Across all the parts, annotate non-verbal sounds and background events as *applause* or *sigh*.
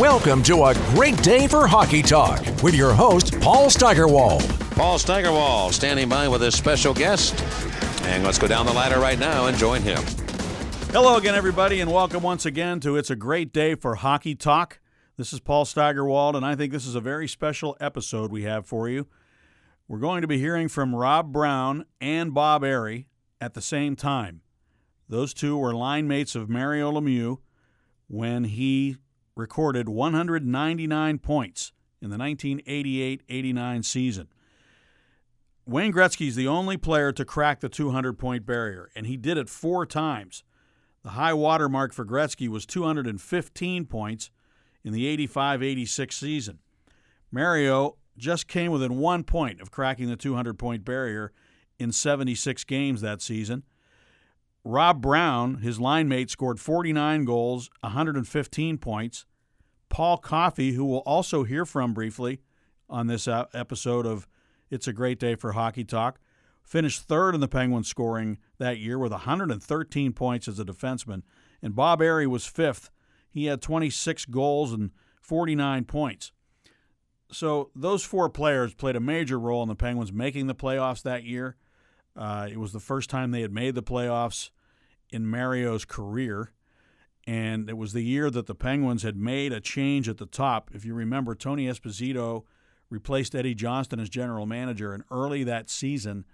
Welcome to a great day for hockey talk with your host, Paul Steigerwald. Paul Steigerwald standing by with his special guest. And let's go down the ladder right now and join him. Hello again, everybody, and welcome once again to It's a Great Day for Hockey Talk. This is Paul Steigerwald, and I think this is a very special episode we have for you. We're going to be hearing from Rob Brown and Bob Errey at the same time. Those two were line mates of Mario Lemieux when he recorded 199 points in the 1988 89 season. Wayne Gretzky is the only player to crack the 200 point barrier, and he did it four times. The high water mark for Gretzky was 215 points in the 85 86 season. Mario just came within one point of cracking the 200 point barrier in 76 games that season. Rob Brown, his line mate, scored 49 goals, 115 points. Paul Coffey, who we'll also hear from briefly on this uh, episode of It's a Great Day for Hockey Talk, finished third in the Penguins scoring that year with 113 points as a defenseman. And Bob Errey was fifth. He had 26 goals and 49 points. So those four players played a major role in the Penguins making the playoffs that year. Uh, it was the first time they had made the playoffs in Mario's career. And it was the year that the Penguins had made a change at the top. If you remember, Tony Esposito replaced Eddie Johnston as general manager. And early that season,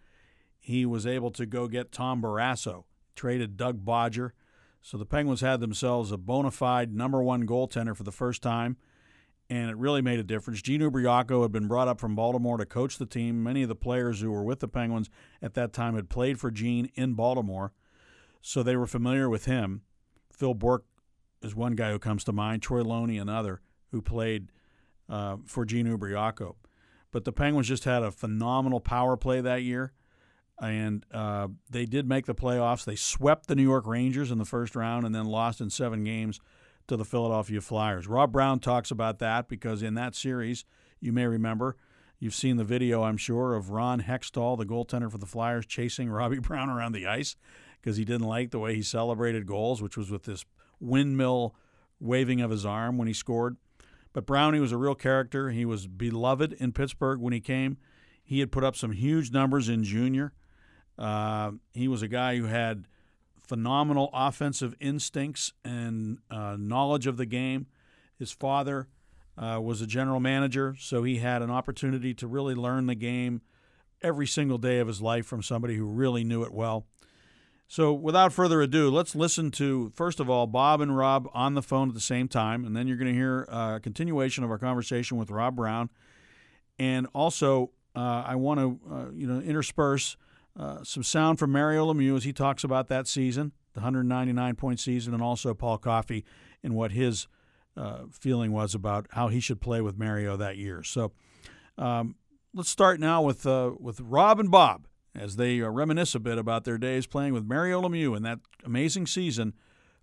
he was able to go get Tom Barrasso, traded Doug Bodger. So the Penguins had themselves a bona fide number one goaltender for the first time and it really made a difference. Gene Ubriaco had been brought up from Baltimore to coach the team. Many of the players who were with the Penguins at that time had played for Gene in Baltimore, so they were familiar with him. Phil Bourque is one guy who comes to mind. Troy Loney, another who played uh, for Gene Ubriaco. But the Penguins just had a phenomenal power play that year, and uh, they did make the playoffs. They swept the New York Rangers in the first round and then lost in seven games to the Philadelphia Flyers. Rob Brown talks about that because in that series, you may remember, you've seen the video, I'm sure, of Ron Hextall, the goaltender for the Flyers, chasing Robbie *laughs* Brown around the ice because he didn't like the way he celebrated goals, which was with this windmill waving of his arm when he scored. But Brownie was a real character. He was beloved in Pittsburgh when he came. He had put up some huge numbers in junior. Uh, he was a guy who had phenomenal offensive instincts and uh, knowledge of the game. His father uh, was a general manager, so he had an opportunity to really learn the game every single day of his life from somebody who really knew it well. So, without further ado, let's listen to, first of all, Bob and Rob on the phone at the same time, and then you're going to hear a continuation of our conversation with Rob Brown. And also, uh, I want to, uh, you know, intersperse uh, some sound from Mario Lemieux as he talks about that season, the 199 point season, and also Paul Coffey and what his uh, feeling was about how he should play with Mario that year. So um, let's start now with uh, with Rob and Bob as they uh, reminisce a bit about their days playing with Mario Lemieux in that amazing season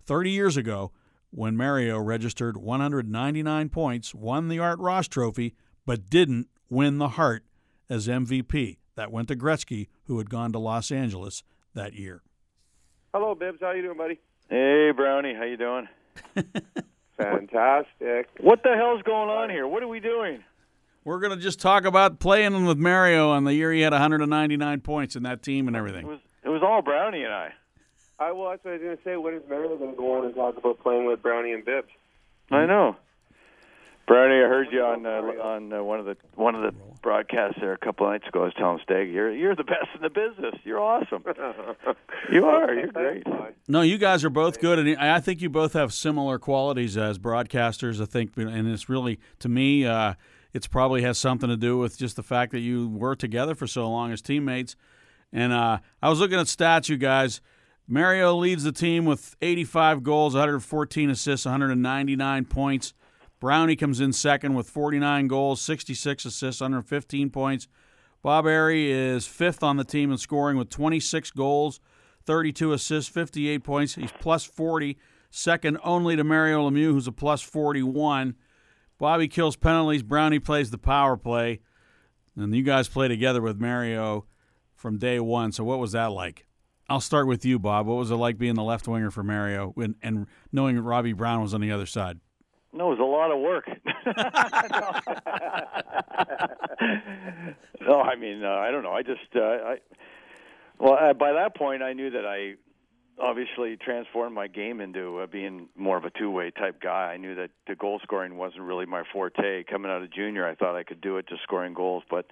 30 years ago when Mario registered 199 points, won the Art Ross Trophy, but didn't win the Hart as MVP. That went to Gretzky, who had gone to Los Angeles that year. Hello, Bibbs. How you doing, buddy? Hey, Brownie. How you doing? *laughs* Fantastic. What the hell's going on here? What are we doing? We're going to just talk about playing with Mario on the year he had 199 points in that team and It everything. was it was all Brownie and I. I well, that's what I was going to say. When is Mario going to go on and talk about playing with Brownie and Bibbs? I know. Brownie, I heard you on uh, on uh, one of the one of the broadcasts there a couple nights ago. I was telling Steg, you're you're the best in the business. You're awesome. *laughs* You are. You're great. No, you guys are both good, and I I think you both have similar qualities as broadcasters. I think, and it's really to me, uh, it's probably has something to do with just the fact that you were together for so long as teammates. And uh, I was looking at stats, you guys. Mario leads the team with 85 goals, 114 assists, 199 points. Brownie comes in second with 49 goals, 66 assists, 115 points. Bob Errey is fifth on the team in scoring with 26 goals, 32 assists, 58 points. He's plus 40, second only to Mario Lemieux, who's a plus 41. Bobby kills penalties. Brownie plays the power play. And you guys play together with Mario from day one. So what was that like? I'll start with you, Bob. What was it like being the left winger for Mario and, and knowing Robbie Brown was on the other side? No, it was a lot of work. *laughs* no, I mean, uh, I don't know. I just, uh, I, well, uh, by that point, I knew that I obviously transformed my game into uh, being more of a two-way type guy. I knew that the goal scoring wasn't really my forte. Coming out of junior, I thought I could do it, just scoring goals, but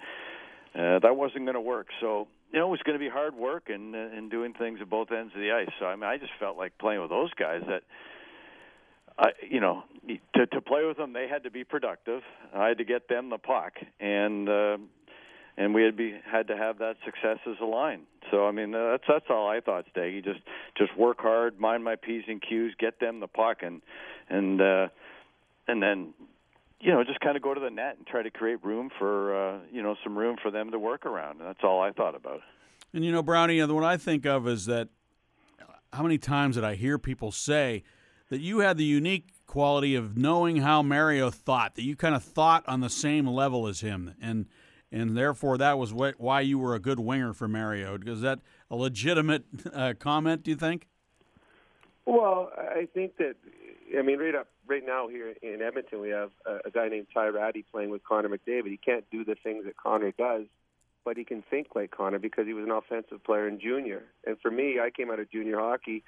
uh, that wasn't going to work. So you know, it was going to be hard work and uh, and doing things at both ends of the ice. So I mean, I just felt like playing with those guys that. I, you know, to to play with them, they had to be productive. I had to get them the puck, and uh, and we had be had to have that success as a line. So I mean, uh, that's that's all I thought, Staggy. Just just work hard, mind my p's and q's, get them the puck, and and uh, and then you know, just kind of go to the net and try to create room for, uh, you know, some room for them to work around. And that's all I thought about. And, you know, Brownie, what I think of is that how many times did I hear people say that you had the unique quality of knowing how Mario thought, that you kind of thought on the same level as him. And, and therefore that was what, why you were a good winger for Mario. Is that a legitimate *laughs* uh, comment, do you think? Well, I think that I mean, right up right now here in Edmonton, we have a, a guy named Ty Rattie playing with Connor McDavid. He can't do the things that Connor does, but he can think like Connor because he was an offensive player in junior. And for me, I came out of junior hockey,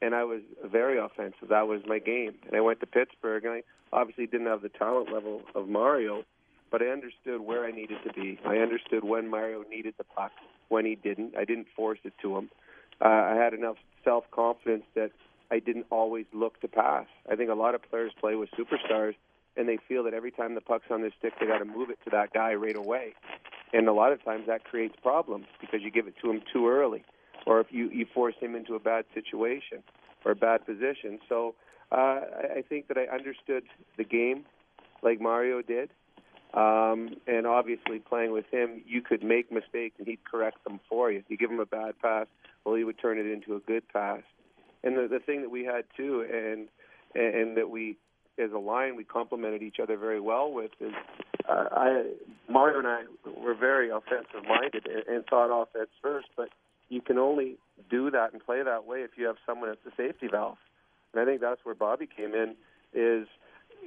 and I was very offensive. That was my game. And I went to Pittsburgh, and I obviously didn't have the talent level of Mario, but I understood where I needed to be. I understood when Mario needed the puck, when he didn't. I didn't force it to him. Uh, I had enough self confidence that I didn't always look to pass. I think a lot of players play with superstars and they feel that every time the puck's on their stick, they got to move it to that guy right away. And a lot of times that creates problems because you give it to him too early, or if you you force him into a bad situation or a bad position. So uh, I think that I understood the game like Mario did, um, and obviously playing with him, you could make mistakes and he'd correct them for you. If you give him a bad pass, well, he would turn it into a good pass. And the the thing that we had too, and and that we as a line we complemented each other very well with is uh, I Mario and I were very offensive minded and, and thought offense first, but you can only do that and play that way if you have someone at the safety valve. And I think that's where Bobby came in is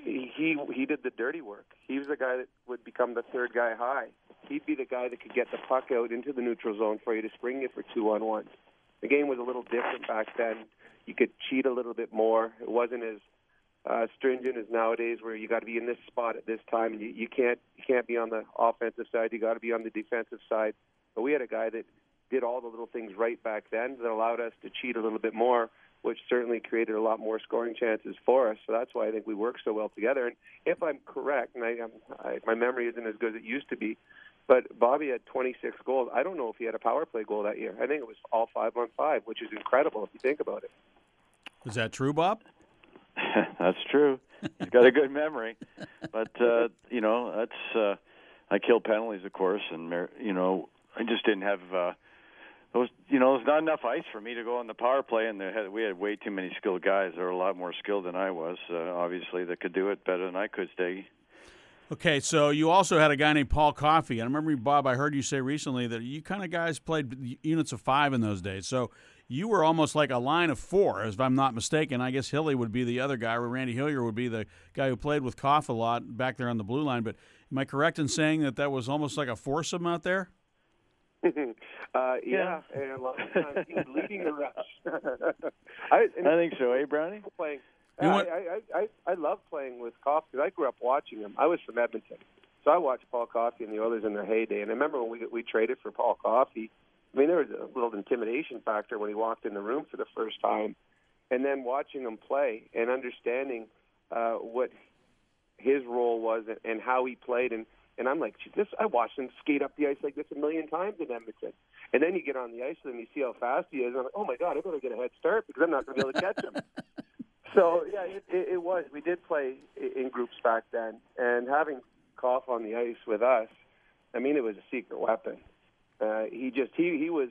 he he did the dirty work. He was the guy that would become the third guy high. He'd be the guy that could get the puck out into the neutral zone for you to spring it for two on one. The game was a little different back then you could cheat a little bit more. It wasn't as uh, stringent as nowadays, where you got to be in this spot at this time, you, you can't you can't be on the offensive side. You got to be on the defensive side. But we had a guy that did all the little things right back then that allowed us to cheat a little bit more, which certainly created a lot more scoring chances for us. So that's why I think we work so well together. And if I'm correct, and I, I'm, I, my memory isn't as good as it used to be, but Bobby had 26 goals. I don't know if he had a power play goal that year. I think it was all five on five, which is incredible if you think about it. Is that true, Bob? *laughs* that's true. He's got a good memory, but uh, you know that's uh, I killed penalties, of course, and you know I just didn't have. Uh, those, you know, there's not enough ice for me to go on the power play, and they had, we had way too many skilled guys. They were a lot more skilled than I was, uh, obviously, that could do it better than I could, Staggy. Okay, so you also had a guy named Paul Coffey. And I remember, Bob, I heard you say recently that you kind of guys played units of five in those days. So you were almost like a line of four, if I'm not mistaken. I guess Hilly would be the other guy, or Randy Hillier would be the guy who played with Koff a lot back there on the blue line. But am I correct in saying that that was almost like a foursome out there? *laughs* uh, yeah, yeah, and a lot of times he was leading the *laughs* rush. *laughs* I, I think so, eh, Brownie? Playing, I, I, I, I love playing with Koff because I grew up watching him. I was from Edmonton, so I watched Paul Coffey and the Oilers in their heyday. And I remember when we we traded for Paul Coffey I mean, there was a little intimidation factor when he walked in the room for the first time, and then watching him play and understanding uh, what his role was and, and how he played. And and I'm like, this. I watched him skate up the ice like this a million times in Edmonton. And then you get on the ice and you see how fast he is. And I'm like, oh my god, I better get a head start because I'm not going to be able to catch him. *laughs* so yeah, it, it, it was. We did play in groups back then, and having Koff on the ice with us, I mean, it was a secret weapon. Uh, he just he he was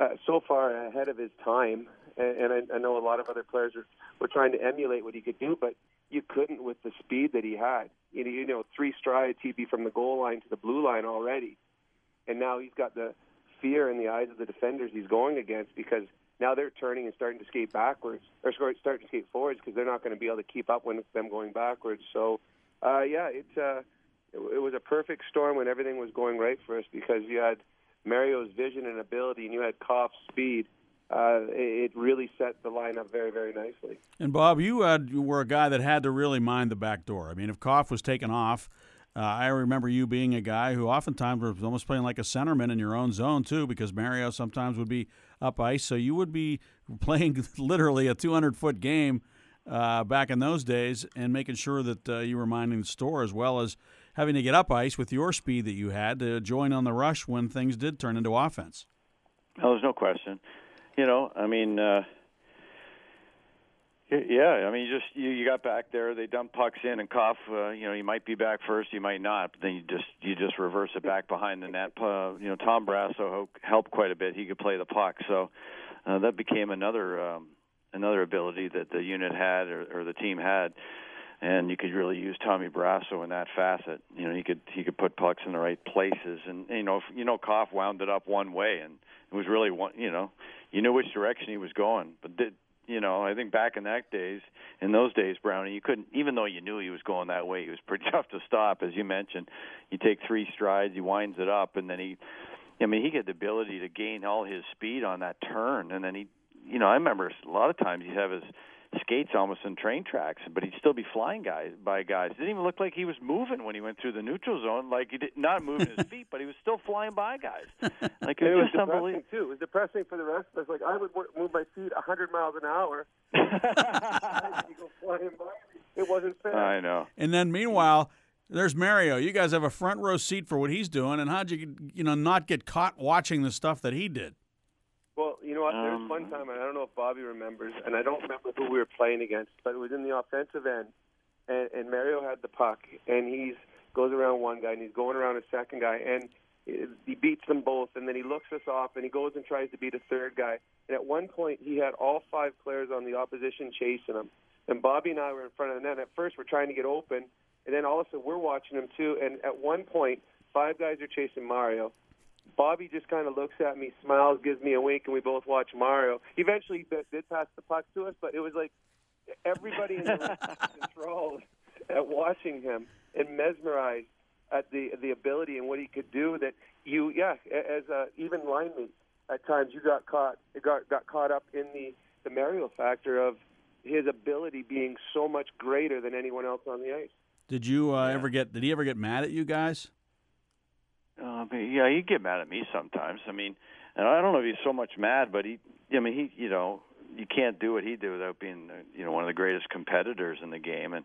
uh, so far ahead of his time, and, and I, I know a lot of other players were, were trying to emulate what he could do, but you couldn't with the speed that he had. You know, you know, three strides he'd be from the goal line to the blue line already, and now he's got the fear in the eyes of the defenders he's going against because now they're turning and starting to skate backwards or starting to skate forwards because they're not going to be able to keep up with them going backwards. So, uh, yeah, it's uh, it, it was a perfect storm when everything was going right for us because you had Mario's vision and ability, and you had Koff's speed. Uh, it really set the lineup very, very nicely. And Bob, you, had, you were a guy that had to really mind the back door. I mean, if Koff was taken off, uh, I remember you being a guy who oftentimes was almost playing like a centerman in your own zone too, because Mario sometimes would be up ice, so you would be *laughs* playing literally a 200 foot game uh, back in those days, and making sure that uh, you were minding the store as well as having to get up ice with your speed that you had to join on the rush when things did turn into offense. Oh, there's no question. You know, I mean, uh, yeah, I mean, just you, you got back there. They dump pucks in and Koff. Uh, you know, you might be back first, you might not. But then you just you just reverse it back behind the net. Uh, you know, Tom Barrasso helped quite a bit. He could play the puck, so uh, that became another um, another ability that the unit had or, or the team had and you could really use Tommy Barrasso in that facet. You know, he could he could put pucks in the right places, and you know, you know, Koff wound it up one way, and it was really one. You know, you knew which direction he was going, but did you know? I think back in that days, in those days, Brownie, you couldn't even though you knew he was going that way, he was pretty *laughs* tough to stop. As you mentioned, you take three strides, he winds it up, and then he. I mean, he had the ability to gain all his speed on that turn, and then he, you know, I remember a lot of times he'd have his skates almost in train tracks, but he'd still be flying guys by guys. It didn't even look like he was moving when he went through the neutral zone. Like he did not moving his *laughs* feet, but he was still flying by guys. *laughs* Like it, it was just unbelievable too. It was depressing for the rest of us. Like I would move my feet 100 miles an hour. *laughs* go flying by. It wasn't fair. I know. And then meanwhile. There's Mario. You guys have a front row seat for what he's doing, and how'd you, you know, not get caught watching the stuff that he did? You know what? There's um, one time, and I don't know if Bobby remembers, and I don't remember who we were playing against, but it was in the offensive end, and, and Mario had the puck, and he's goes around one guy, and he's going around a second guy, and he beats them both, and then he looks us off, and he goes and tries to beat a third guy. And at one point, he had all five players on the opposition chasing him, and Bobby and I were in front of the net. At first, we're trying to get open, and then all of a sudden, we're watching him too. And at one point, five guys are chasing Mario, Bobby just kind of looks at me, smiles, gives me a wink, and we both watch Mario. Eventually, he did pass the puck to us, but it was like everybody in the room *laughs* enthralled at watching him and mesmerized at the the ability and what he could do. That you, yeah, as a, even lineman, at times you got caught got got caught up in the the Mario factor of his ability being so much greater than anyone else on the ice. Did you uh, yeah. ever get? Did he ever get mad at you guys? Uh, yeah, he'd get mad at me sometimes. I mean, and I don't know if he's so much mad, but he, I mean, he, you know, you can't do what he did without being, you know, one of the greatest competitors in the game. And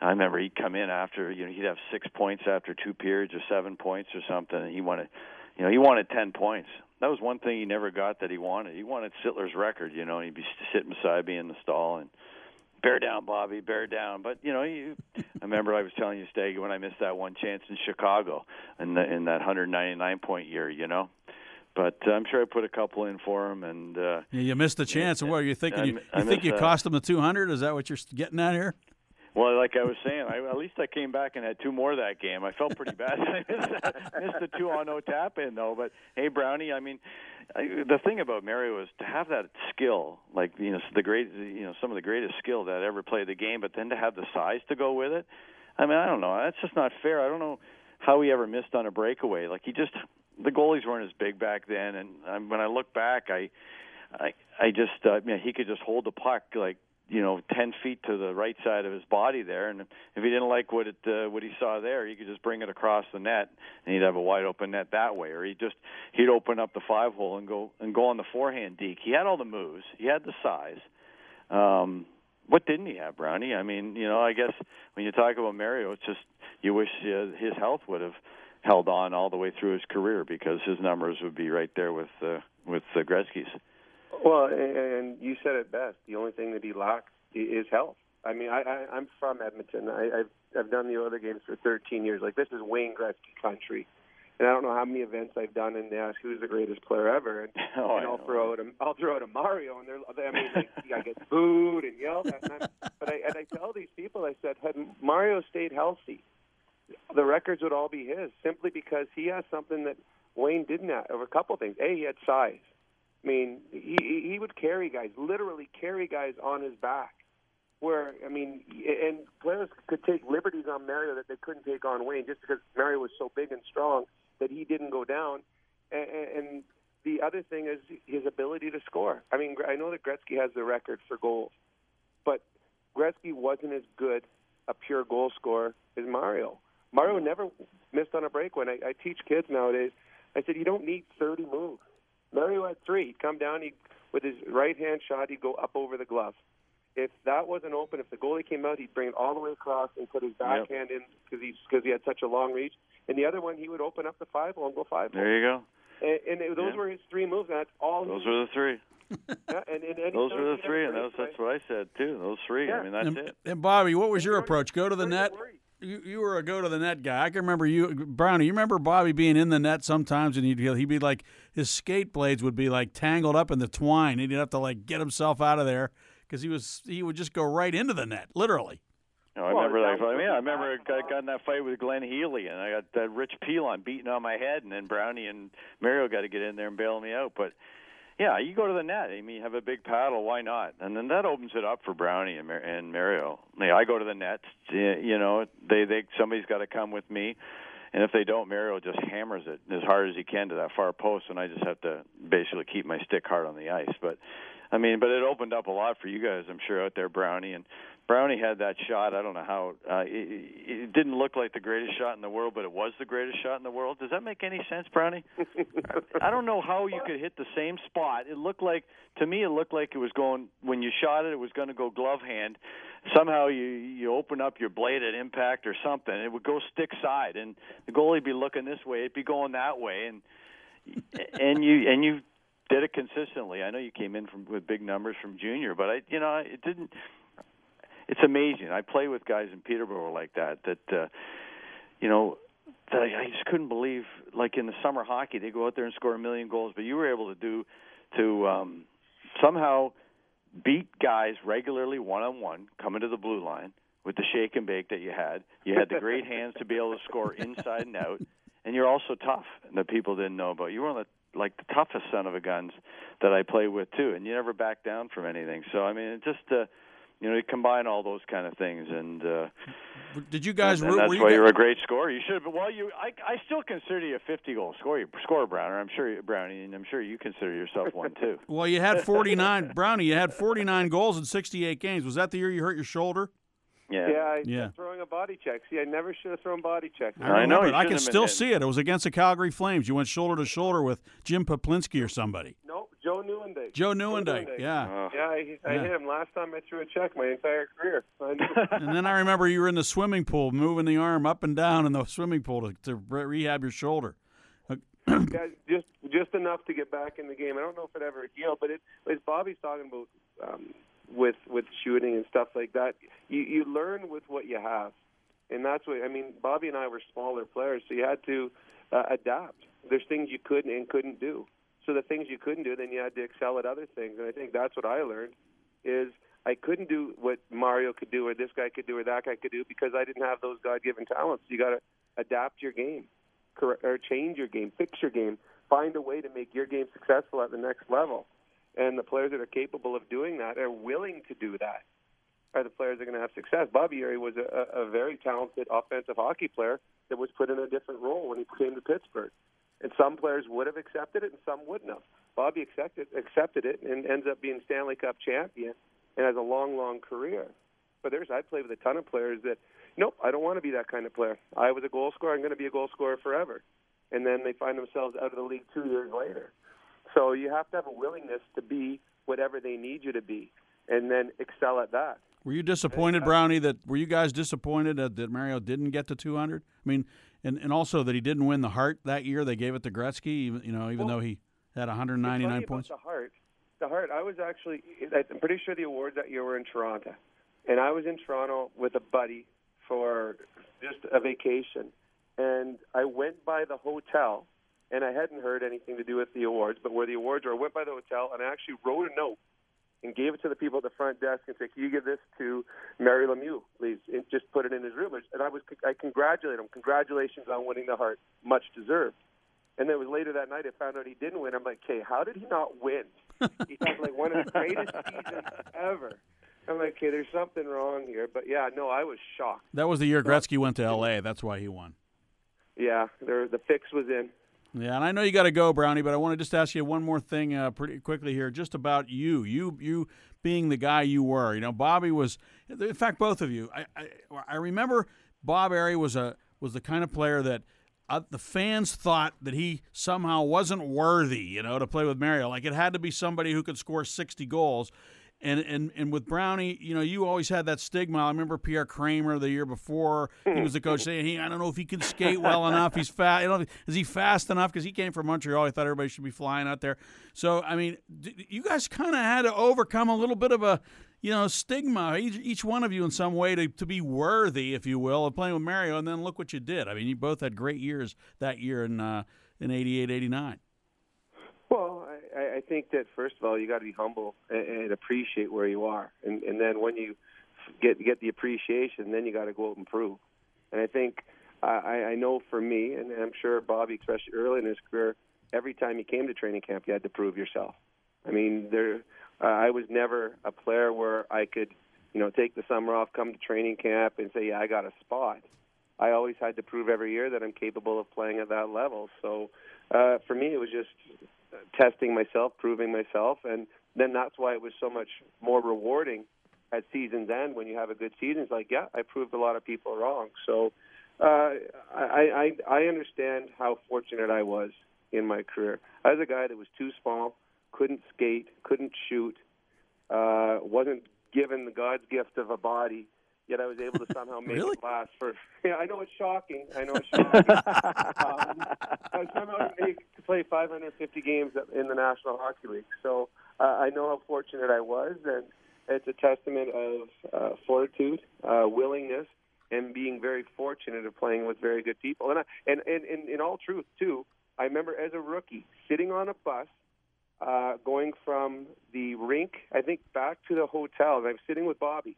I remember he'd come in after, you know, he'd have six points after two periods or seven points or something, and he wanted, you know, he wanted ten points. That was one thing he never got that he wanted. He wanted Sittler's record, you know, and he'd be sitting beside me in the stall and bear down, Bobby, bear down. But you know, you, I remember I was telling you, Staggy, when I missed that one chance in Chicago in the, in that 199 point year. You know, but uh, I'm sure I put a couple in for him. And uh, yeah, you missed the chance. And what are you thinking? you, you think you cost him the 200? Is that what you're getting at here? Well, like I was saying, I, at least I came back and had two more that game. I felt pretty bad. *laughs* I missed, missed the two on no tap in though. But hey, Brownie, I mean, I, the thing about Mario is to have that skill, like you know, the great, you know, some of the greatest skill that ever played the game, but then to have the size to go with it. I mean, I don't know. That's just not fair. I don't know how he ever missed on a breakaway. Like he just, the goalies weren't as big back then, and um, when I look back, I, I, I just, uh, you know, he could just hold the puck like you know, ten feet to the right side of his body there, and if he didn't like what it uh, what he saw there, he could just bring it across the net, and he'd have a wide open net that way, or he just he'd open up the five hole and go and go on the forehand deke. He had all the moves, he had the size. Um, what didn't he have, Brownie? I mean, you know, I guess when you talk about Mario, it's just you wish uh, his health would have held on all the way through his career because his numbers would be right there with uh, with uh, Gretzky's. Well, and you said it best. The only thing that he lacked is health. I mean, I, I, I'm from Edmonton. I, I've I've done the other games for 13 years. Like this is Wayne Gretzky country, and I don't know how many events I've done and they ask who's the greatest player ever, and, *laughs* oh, and I'll throw out a, I'll throw out a Mario, and they're I mean, like, I get booed and yelled at, and I'm, but I and I tell these people, I said, had Mario stayed healthy, the records would all be his, simply because he has something that Wayne didn't have. Of a couple things, a he had size I mean, he he would carry guys, literally carry guys on his back. Where I mean, and players could take liberties on Mario that they couldn't take on Wayne, just because Mario was so big and strong that he didn't go down. And, and the other thing is his ability to score. I mean, I know that Gretzky has the record for goals, but Gretzky wasn't as good a pure goal scorer as Mario. Mario never missed on a break. When I, I teach kids nowadays, I said you don't need 30 moves. Mario had three. He'd come down, he'd with his right hand shot, he'd go up over the glove. If that wasn't open, if the goalie came out, he'd bring it all the way across and put his backhand in because he because he had such a long reach. And the other one, he would open up the five hole and go five. There you go. And, and it, those Yeah. were his three moves. And that's all. Those were the three. yeah, and, and anytime Those were the three, and that's, that's what I said too. Those three. Yeah. I mean, that's and, it. and Bobby, what was your approach? Go to the net. worry. You, you were a go to the net guy. I can remember you, Brownie. You remember Bobby being in the net sometimes, and he'd he'd be like his skate blades would be like tangled up in the twine, and he'd have to like get himself out of there because he was he would just go right into the net, literally. No, I Well, remember that. sounds fight. Yeah, I remember I got, got in that fight with Glenn Healy, and I got that Rich Pilon beating on my head, and then Brownie and Mario got to get in there and bail me out. But yeah, you go to the net. I mean, you have a big paddle. Why not? And then that opens it up for Brownie and, Mar- and Mario. Yeah, I go to the net. You know, they they somebody's got to come with me. And if they don't, Mario just hammers it as hard as he can to that far post, and I just have to basically keep my stick hard on the ice. But I mean, but it opened up a lot for you guys, I'm sure, out there, Brownie. And Brownie had that shot. I don't know how. Uh, it, it didn't look like the greatest shot in the world, but it was the greatest shot in the world. Does that make any sense, Brownie? *laughs* I don't know how you could hit the same spot. It looked like to me, it looked like it was going when you shot it. It was going to go glove hand. Somehow you you open up your blade at impact or something. It would go stick side, and the goalie'd be looking this way. It'd be going that way, and and you and you did it consistently. I know you came in from with big numbers from junior, but I you know it didn't. It's amazing. I play with guys in Peterborough like that. That uh, you know that I, I just couldn't believe. Like in the summer hockey, they go out there and score a million goals, but you were able to do to um, somehow beat guys regularly one on one coming to the blue line with the shake and bake that you had. You had the great hands to be able to score inside and out, and you're also tough that people didn't know about. You were one the like the toughest son of a guns that I play with too, and you never back down from anything. So I mean, it just uh, you know, you combine all those kind of things, and uh, Did you guys and root? that's were you why guys- you're a great scorer. You should have. Well, you, I, I still consider you a 50 goal scorer, scorer, Browner. I'm sure, you- Brownie, and I'm sure you consider yourself one too. *laughs* well, you had *laughs* 49. Brownie, you had 49 goals in 68 games. Was that the year you hurt your shoulder? Yeah. Yeah, I, Yeah. throwing a body check. See, I never should have thrown body checks. I know, remember you it. I can still see it. It was against the Calgary Flames. You went shoulder to shoulder with Jim Peplinski or somebody. No, Joe Nieuwendyk. Joe Nieuwendyk, Nieuwendyk. yeah. Oh. Yeah, I, I Yeah. hit him last time I threw a check my entire career. *laughs* And then I remember you were in the swimming pool, moving the arm up and down in the swimming pool to, to re- rehab your shoulder. *clears throat* yeah, just just enough to get back in the game. I don't know if it ever healed, but it as Bobby's talking about um, with with shooting and stuff like that. You you learn with what you have, and that's what I mean. Bobby and I were smaller players, so you had to uh, adapt. There's things you could and couldn't do. So the things you couldn't do, then you had to excel at other things. And I think that's what I learned is I couldn't do what Mario could do or this guy could do or that guy could do because I didn't have those God-given talents. You got to adapt your game, or change your game, fix your game, find a way to make your game successful at the next level. And the players that are capable of doing that are willing to do that are the players that are going to have success. Bobby Errey was a a very talented offensive hockey player that was put in a different role when he came to Pittsburgh. And some players would have accepted it and some wouldn't have. Bobby accepted accepted it and ends up being Stanley Cup champion and has a long, long career. But there's I played with a ton of players that nope, I don't want to be that kind of player. I was a goal scorer, I'm going to be a goal scorer forever. And then they find themselves out of the league two years later. So you have to have a willingness to be whatever they need you to be and then excel at that. Were you disappointed, uh, Brownie? That were you guys disappointed that, that Mario didn't get to 200? I mean, and, and also that he didn't win the Hart that year. They gave it to Gretzky, even, you know, even Well, though he had It's 199 funny points. The Hart, the Hart. I was actually. I'm pretty sure the awards that year were in Toronto, and I was in Toronto with a buddy for just a vacation, and I went by the hotel, and I hadn't heard anything to do with the awards, but where the awards were, I went by the hotel, and I actually wrote a note and gave it to the people at the front desk and said, "Can you give this to Mario Lemieux, please?" And just put it in his room. And I was, I congratulated him. Congratulations on winning the Hart, much deserved. And then it was later that night I found out he didn't win. I'm like, okay, how did he not win? *laughs* he had like one of the greatest seasons ever. I'm like, okay, there's something wrong here. But yeah, no, I was shocked. That was the year Gretzky went to L.A. That's why he won. Yeah, there, the fix was in. Yeah, and I know you got to go, Brownie, but I want to just ask you one more thing, uh, pretty quickly here, just about you, you, you being the guy you were. You know, Bobby was, in fact, both of you. I, I, I remember Bob Errey was a was the kind of player that uh, the fans thought that he somehow wasn't worthy, you know, to play with Mario. Like it had to be somebody who could score 60 goals. And, and and with Brownie, you know, you always had that stigma. I remember Pierre Creamer the year before he was the coach saying, "Hey, I don't know if he can skate well enough. He's fast. You know, is he fast enough? Because he came from Montreal. I thought everybody should be flying out there. So I mean, you guys kind of had to overcome a little bit of a you know, stigma, each, each, one of you in some way to, to be worthy, if you will, of playing with Mario. And then look what you did. I mean, you both had great years that year in uh, in 88, 89. Well, I, I think that first of all, you got to be humble and, and appreciate where you are, and, and then when you get get the appreciation, then you got to go out and prove. And I think I, I know for me, and I'm sure Bobby, especially early in his career, every time you came to training camp, you had to prove yourself. I mean, there, uh, I was never a player where I could, you know, take the summer off, come to training camp, and say, yeah, I got a spot. I always had to prove every year that I'm capable of playing at that level. So uh, for me, it was just testing myself, proving myself, and then that's why it was so much more rewarding at season's end when you have a good season. It's like, yeah, I proved a lot of people wrong. So uh, I, I I understand how fortunate I was in my career. I was a guy that was too small, couldn't skate, couldn't shoot, uh, wasn't given the God's gift of a body yet I was able to somehow make really? it last for. *laughs* Yeah, I know it's shocking. I know it's *laughs* shocking. um, I was somehow make to play 550 games in the National Hockey League. So uh, I know how fortunate I was, and it's a testament of uh, fortitude, uh, willingness, and being very fortunate of playing with very good people. And I, and, and, and in all truth, too, I remember as a rookie sitting on a bus. Uh, going from the rink, I think, back to the hotel, and I'm sitting with Bobby,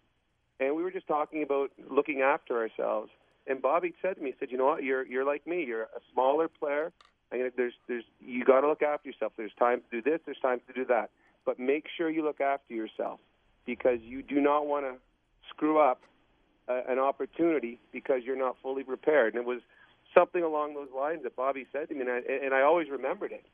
and we were just talking about looking after ourselves. And Bobby said to me, he said, "You know what? You're you're like me. You're a smaller player. I mean, there's there's you got to look after yourself. There's time to do this. There's time to do that. But make sure you look after yourself because you do not want to screw up uh, an opportunity because you're not fully prepared." And it was something along those lines that Bobby said to me, and I, and I always remembered it.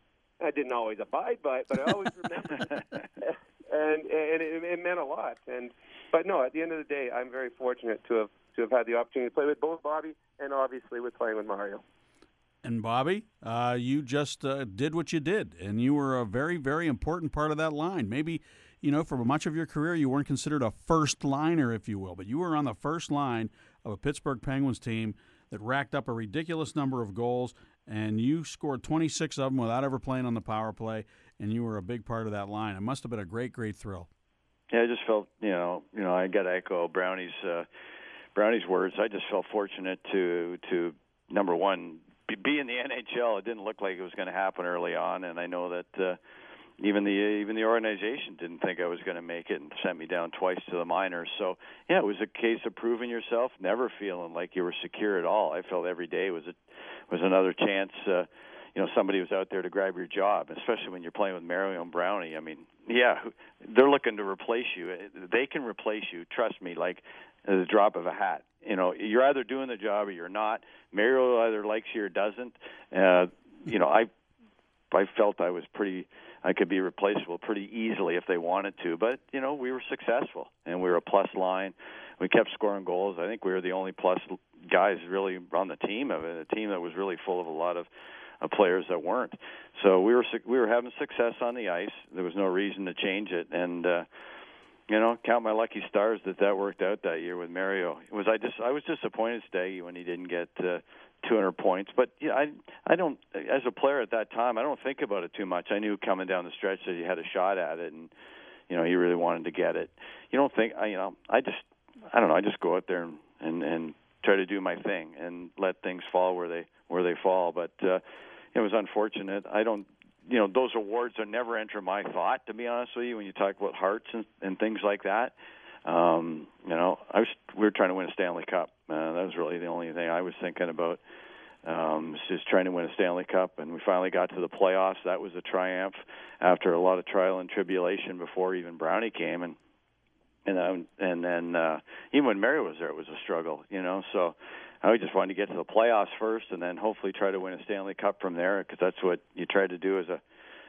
I didn't always abide by it, but I always remembered it. *laughs* and and it, it meant a lot. And but no, at the end of the day, I'm very fortunate to have to have had the opportunity to play with both Bobby and obviously with playing with Mario. And Bobby, uh, you just uh, did what you did, and you were a very, very important part of that line. Maybe, you know, for much of your career, you weren't considered a first liner, if you will, but you were on the first line of a Pittsburgh Penguins team that racked up a ridiculous number of goals, and you scored 26 of them without ever playing on the power play, and you were a big part of that line. It must have been a great, great thrill. Yeah, I just felt, you know, you know, I got to echo Brownie's uh, Brownie's words. I just felt fortunate to to number one be, be in the NHL. It didn't look like it was going to happen early on, and I know that uh, even the even the organization didn't think I was going to make it and sent me down twice to the minors. So yeah, it was a case of proving yourself, never feeling like you were secure at all. I felt every day was a was another chance. Uh, you know somebody was out there to grab your job, especially when you're playing with Mario and Brownie. I mean, yeah, they're looking to replace you. They can replace you. Trust me, like the drop of a hat. You know, you're either doing the job or you're not. Mario either likes you or doesn't. Uh, you know, I I felt I was pretty I could be replaceable pretty easily if they wanted to. But you know, we were successful and we were a plus line. We kept scoring goals. I think we were the only plus guys really on the team of a team that was really full of a lot of uh, players that weren't. So we were we were having success on the ice. There was no reason to change it, and uh, you know, count my lucky stars that that worked out that year with Mario. It was I just I was disappointed Staggy when he didn't get uh, 200 points, but yeah, I I don't as a player at that time I don't think about it too much. I knew coming down the stretch that he had a shot at it, and you know he really wanted to get it. You don't think I you know I just I don't know I just go out there and and, and try to do my thing and let things fall where they where they fall, but. uh it was unfortunate. I don't, you know, those awards are never enter my thought. To be honest with you, when you talk about Harts and, and things like that, um, you know, I was we were trying to win a Stanley Cup. Uh, that was really the only thing I was thinking about. um, just trying to win a Stanley Cup, and we finally got to the playoffs. That was a triumph after a lot of trial and tribulation before even Brownie came, and and um, and then uh, even when Mary was there, it was a struggle, you know. So I just wanted to get to the playoffs first, and then hopefully try to win a Stanley Cup from there, because that's what you tried to do as a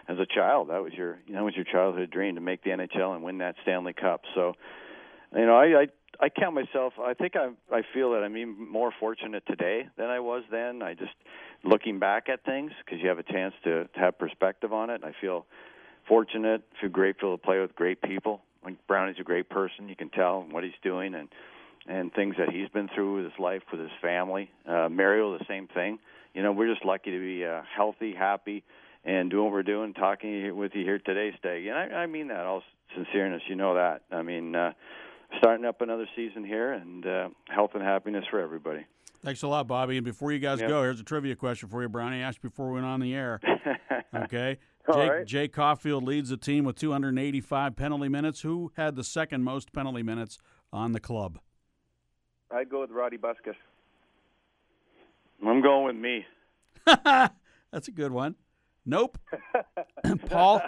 as a child. That was your that was your childhood dream to make the NHL and win that Stanley Cup. So, you know, I I, I count myself. I think I I feel that I'm even more fortunate today than I was then. I just looking back at things because you have a chance to, to have perspective on it. I feel fortunate, feel grateful to play with great people. Like Brownie's a great person. You can tell what he's doing and and things that he's been through with his life, with his family. Uh, Mario, the same thing. You know, we're just lucky to be uh, healthy, happy, and doing what we're doing, talking with you here today, Steg. And I, I mean that all sincereness. You know that. I mean, uh, starting up another season here, and uh, health and happiness for everybody. Thanks a lot, Bobby. And before you guys Yep. go, here's a trivia question for you, Brownie. I asked before we went on the air. *laughs* Okay. Jake, right. Jake Caufield leads the team with 285 penalty minutes. Who had the second most penalty minutes on the club? I'd go with Roddy Buskas. I'm going with me. *laughs* That's a good one. Nope. *laughs* Paul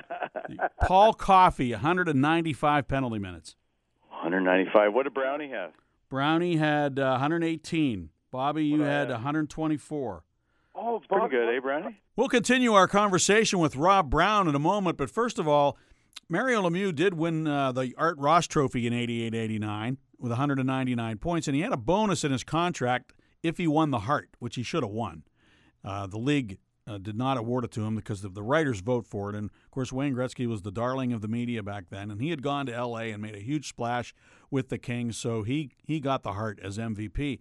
Paul Coffey, 195 penalty minutes. 195. What did Brownie have? Brownie had uh, 118. Bobby, you What I had 124. Oh, Pretty good, eh, Brownie? We'll continue our conversation with Rob Brown in a moment, but first of all, Mario Lemieux did win uh, the Art Ross Trophy in 88 89 with 199 points, and he had a bonus in his contract if he won the Hart, which he should have won. Uh, the league uh, did not award it to him because of the writers vote for it. And of course, Wayne Gretzky was the darling of the media back then, and he had gone to L.A. and made a huge splash with the Kings, so he he got the Hart as MVP.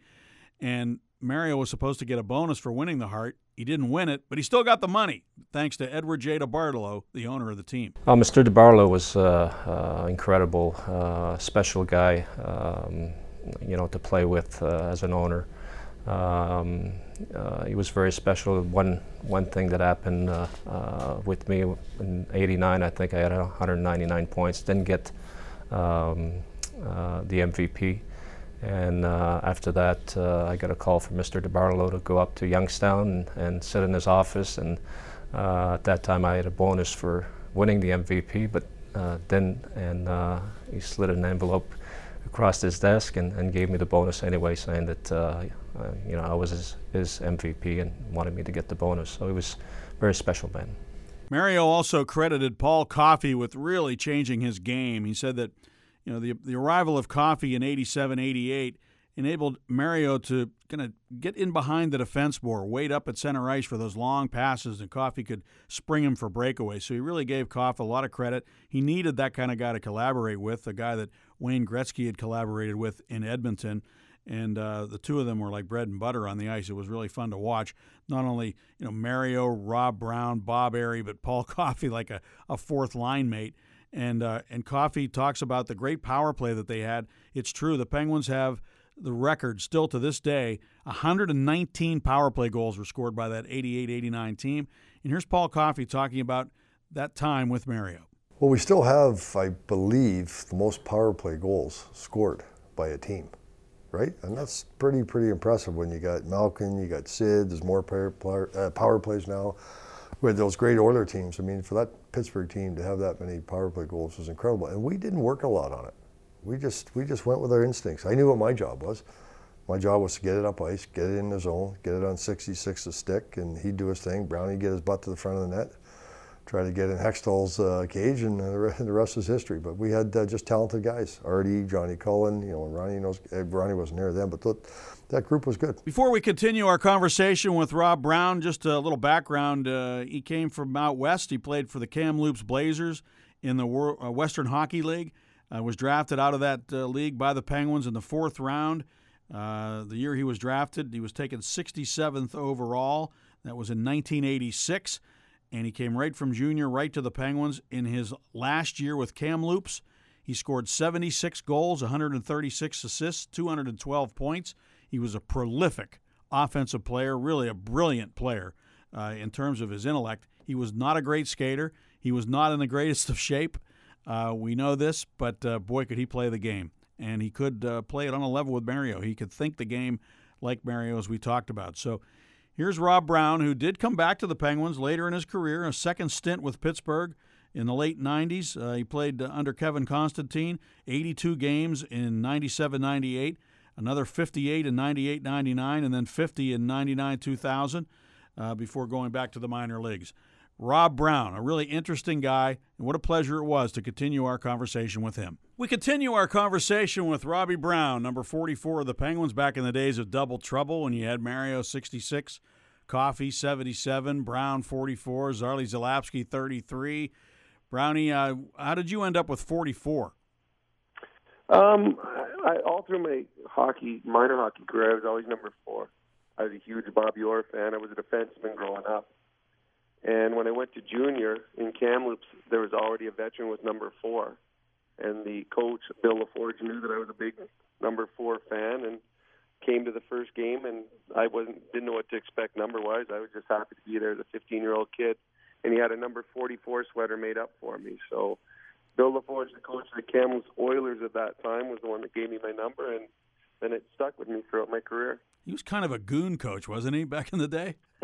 And Mario was supposed to get a bonus for winning the Hart. He didn't win it, but he still got the money thanks to Edward J. DeBartolo, the owner of the team. Oh, Mr. DeBartolo was uh, uh, incredible, uh, special guy, um, you know, to play with uh, as an owner. Um, uh, he was very special. One one thing that happened uh, with me in '89, I think I had 199 points. Didn't get um, the MVP, and uh, after that, uh, I got a call from Mr. DeBartolo to go up to Youngstown and, and sit in his office. And uh, at that time, I had a bonus for winning the MVP, but uh, didn't. And uh, he slid an envelope across his desk and, and gave me the bonus anyway, saying that uh, you know I was his, his MVP and wanted me to get the bonus. So he was a very special man. Mario also credited Paul Coffey with really changing his game. He said that you know the the arrival of Coffey in 87 88 enabled Mario to kind of get in behind the defense more, wait up at center ice for those long passes, and Coffey could spring him for breakaways. So he really gave Coffey a lot of credit. He needed that kind of guy to collaborate with, a guy that Wayne Gretzky had collaborated with in Edmonton. And uh, the two of them were like bread and butter on the ice. It was really fun to watch. Not only you know Mario, Rob Brown, Bob Errey, but Paul *laughs* Coffey like a, a fourth line mate. And uh, and Coffey talks about the great power play that they had. It's true. The Penguins have the record still to this day 119 power play goals were scored by that 88-89 team and here's paul coffey talking about that time with mario Well, we still have, I believe, the most power play goals scored by a team, right? And that's pretty, pretty impressive when you got Malkin, you got Sid, there's more power, power, uh, power plays now. With those great Oiler teams, I mean, for that Pittsburgh team to have that many power play goals was incredible. And we didn't work a lot on it. We just, we just went with our instincts. I knew what my job was. My job was to get it up ice, get it in the zone, get it on 66 to stick, and he'd do his thing. Brownie get his butt to the front of the net try to get in Hextall's uh, cage, and the re- *laughs* the rest is history. But we had uh, just talented guys: Artie, Johnny Cullen. You know, Ronnie knows. Uh, Ronnie wasn't there then, but th- that group was good. Before we continue our conversation with Rob Brown, just a little background. Uh, he came from out west. He played for the Kamloops Blazers in the Wor- uh, Western Hockey League. Uh, was drafted out of that uh, league by the Penguins in the fourth round. Uh, the year he was drafted, he was taken 67th overall. That was in 1986. And he came right from junior right to the Penguins. In his last year with Kamloops, he scored 76 goals, 136 assists, 212 points. He was a prolific offensive player, really a brilliant player uh, in terms of his intellect. He was not a great skater. He was not in the greatest of shape. Uh, we know this, but uh, boy, could he play the game. And he could uh, play it on a level with Mario. He could think the game like Mario, as we talked about. So Here's Rob Brown, who did come back to the Penguins later in his career, a second stint with Pittsburgh in the late 90s. Uh, he played under Kevin Constantine, 82 games in 97 98, another 58 in 98 99, and then 50 in 99 2000 uh, before going back to the minor leagues. Rob Brown, a really interesting guy, and what a pleasure it was to continue our conversation with him. We continue our conversation with Robbie Brown, number 44 of the Penguins, back in the days of double trouble when you had Mario 66, Coffey 77, Brown 44, Zarley Zalapski 33. Brownie, uh, how did you end up with 44? Um, I, all through my hockey, minor hockey career, I was always number four. I was a huge Bobby Orr fan. I was a defenseman growing up. And when I went to junior in Kamloops, there was already a veteran with number four, and the coach Bill LaForge knew that I was a big number four fan, and came to the first game, and I wasn't didn't know what to expect number wise. I was just happy to be there as a 15 year old kid, and he had a number 44 sweater made up for me. So Bill LaForge, the coach of the Kamloops Oilers at that time, was the one that gave me my number, and then it stuck with me throughout my career. He was kind of a goon coach, wasn't he, back in the day? *laughs*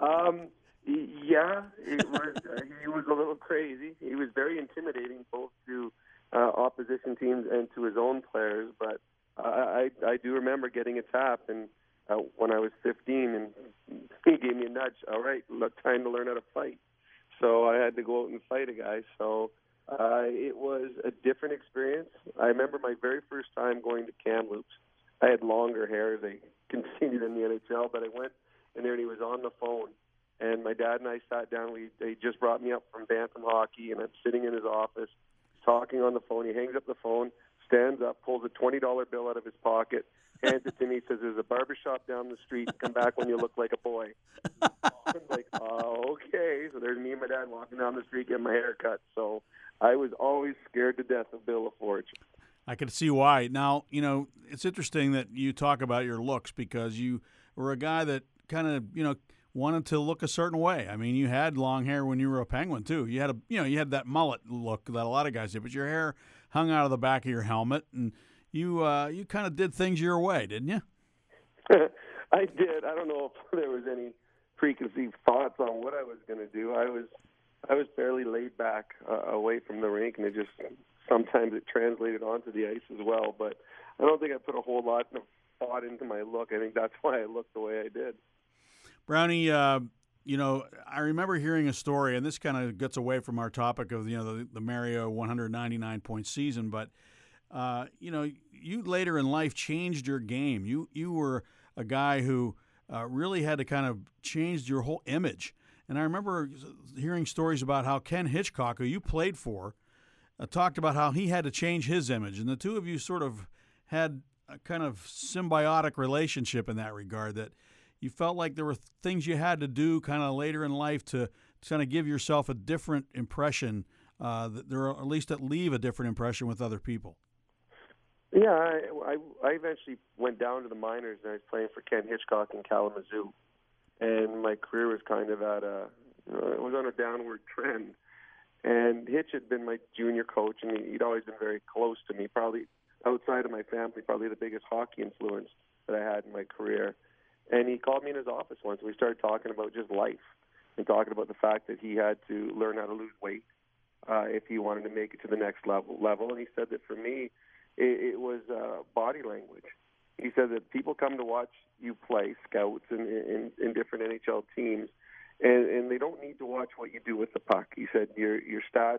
um, yeah, it was. Uh, he was a little crazy. He was very intimidating, both to uh, opposition teams and to his own players. But uh, I, I do remember getting a tap, and uh, when I was 15, and he gave me a nudge. All right, look, time to learn how to fight. So I had to go out and fight a guy. So uh, it was a different experience. I remember my very first time going to Kamloops. I had longer hair as I continued in the NHL, but I went in there and he was on the phone and my dad and I sat down. We they just brought me up from Bantam hockey, and I'm sitting in his office, talking on the phone. He hangs up the phone, stands up, pulls a twenty dollar bill out of his pocket, hands it to me, says, "There's a barber shop down the street. Come back when you look like a boy." *laughs* I'm like, "Oh, okay." So there's me and my dad walking down the street getting my hair cut. So I was always scared to death of Bill LaForge. I can see why. Now, you know, it's interesting that you talk about your looks because you were a guy that kind of, you know, wanted to look a certain way. I mean, you had long hair when you were a penguin too. You had a you know you had that mullet look that a lot of guys did, but your hair hung out of the back of your helmet, and you uh, you kind of did things your way, didn't you? *laughs* I did. I don't know if *laughs* there was any preconceived thoughts on what I was going to do. I was I was fairly laid back uh, away from the rink, and it just sometimes it translated onto the ice as well. But I don't think I put a whole lot of thought into my look. I think that's *laughs* why I looked the way I did. Brownie, uh, you know, I remember hearing a story, and this kind of gets away from our topic of you know the, the Mario 199 point season, but uh, you know, you later in life changed your game. You you were a guy who uh, really had to kind of change your whole image. And I remember hearing stories about how Ken Hitchcock, who you played for, uh, talked about how he had to change his image, and the two of you sort of had a kind of symbiotic relationship in that regard. That you felt like there were things you had to do kind of later in life to, kind of give yourself a different impression, uh, that there at least that leave a different impression with other people. Yeah, I, I I eventually went down to the minors and I was playing for Ken Hitchcock in Kalamazoo, and my career was kind of at a it was on a downward trend. And Hitch had been my junior coach, and he'd always been very close to me. Probably outside of my family, probably the biggest hockey influence that I had in my career. And he called me in his office once. We started talking about just life and talking about the fact that he had to learn how to lose weight uh, if he wanted to make it to the next level. Level, and he said that for me, it, it was uh, body language. He said that people come to watch you play, scouts in, in, in different NHL teams, and, and they don't need to watch what you do with the puck. He said your your stats,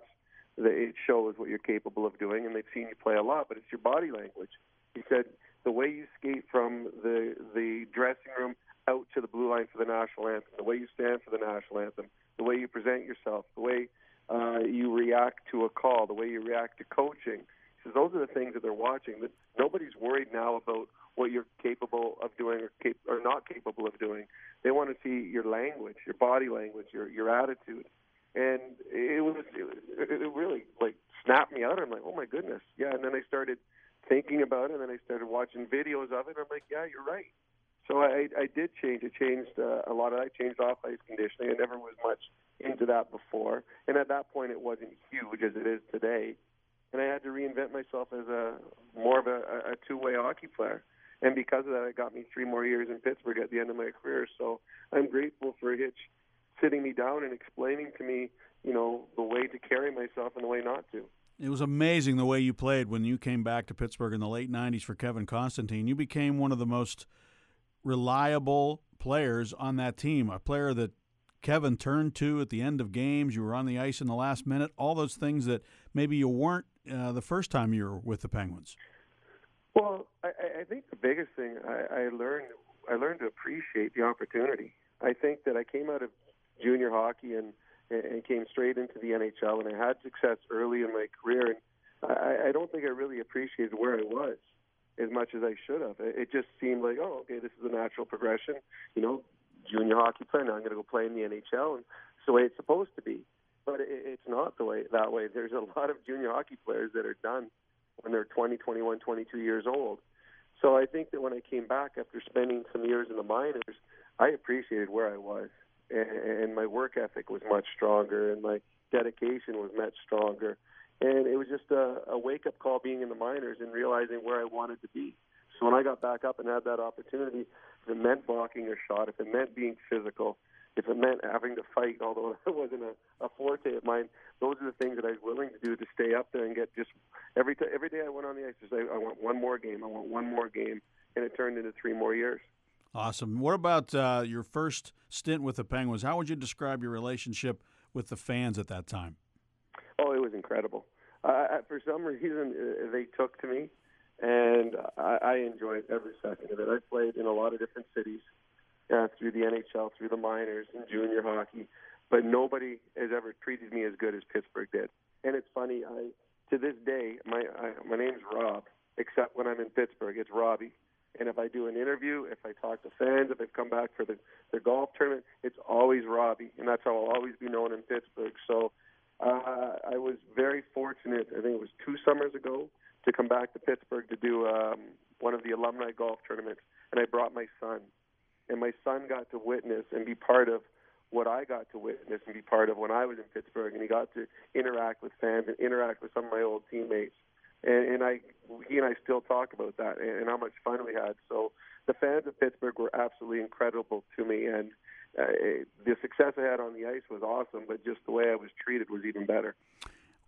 it shows what you're capable of doing, and they've seen you play a lot, but it's your body language. He said the way you skate from the the dressing room out to the blue line for the national anthem, the way you stand for the national anthem, the way you present yourself, the way uh, you react to a call, the way you react to coaching. He says those are the things that they're watching. That nobody's worried now about what you're capable of doing or, cap- or not capable of doing. They want to see your language, your body language, your your attitude. And it was it, it really like snapped me out. I'm like, oh my goodness, yeah. And then I started thinking about it, and then I started watching videos of it. I'm like, yeah, you're right. So I, I did change. I changed uh, a lot of. I changed off ice conditioning. I never was much into that before, and at that point, it wasn't huge as it is today. And I had to reinvent myself as a more of a, a two-way hockey player. And because of that, it got me three more years in Pittsburgh at the end of my career. So I'm grateful for Hitch sitting me down and explaining to me, you know, the way to carry myself and the way not to. It was amazing the way you played when you came back to Pittsburgh in the late 90s for Kevin Constantine. You became one of the most reliable players on that team, a player that Kevin turned to at the end of games. You were on the ice in the last minute, all those things that maybe you weren't uh, the first time you were with the Penguins. Well, I, I think the biggest thing I, I learned I learned to appreciate the opportunity. I think that I came out of junior hockey and and came straight into the NHL, and I had success early in my career. And I, I don't think I really appreciated where I was as much as I should have. It just seemed like, oh, okay, this is a natural progression. You know, junior hockey player. Now I'm going to go play in the NHL, and it's the way it's supposed to be. But it, it's not the way that way. There's a *laughs* lot of junior hockey players that are done when they're 20, 21, 22 years old. So I think that when I came back after spending some years in the minors, I appreciated where I was, and, my work ethic was much stronger, and my dedication was much stronger. And it was just a, a wake up call being in the minors and realizing where I wanted to be. So when I got back up and had that opportunity, if it meant blocking a shot, if it meant being physical, if it meant having to fight, *laughs* although it wasn't a, a forte of mine, those are the things that I was willing to do to stay up there and get just every t- every day I went on the ice say I want one more game, I want one more game, and it turned into three more years. Awesome. What about uh, your first stint with the Penguins? How would you describe your relationship with the fans at that time? Oh, it was incredible. Uh, for some reason, uh, they took to me, and I, I enjoyed every second of it. I played in a lot of different cities through the NHL, through the minors and junior hockey, but nobody has ever treated me as good as Pittsburgh did. And it's funny, I to this day, my I, my name's Rob, except when I'm in Pittsburgh, it's Robbie. And if I do an interview, if I talk to fans, if I've come back for the the golf tournament, it's always Robbie, and that's how I'll always be known in Pittsburgh. So uh, I was very fortunate. I think it was two summers ago to come back to Pittsburgh to do um, one of the alumni golf tournaments, and I brought my son, and my son got to witness and be part of what I got to witness and be part of when I was in Pittsburgh, and he got to interact with fans and interact with some of my old teammates. And, and I, he and I still talk about that and, and how much fun we had. So the fans of Pittsburgh were absolutely incredible to me, and uh, the success I had on the ice was awesome, but just the way I was treated was even better.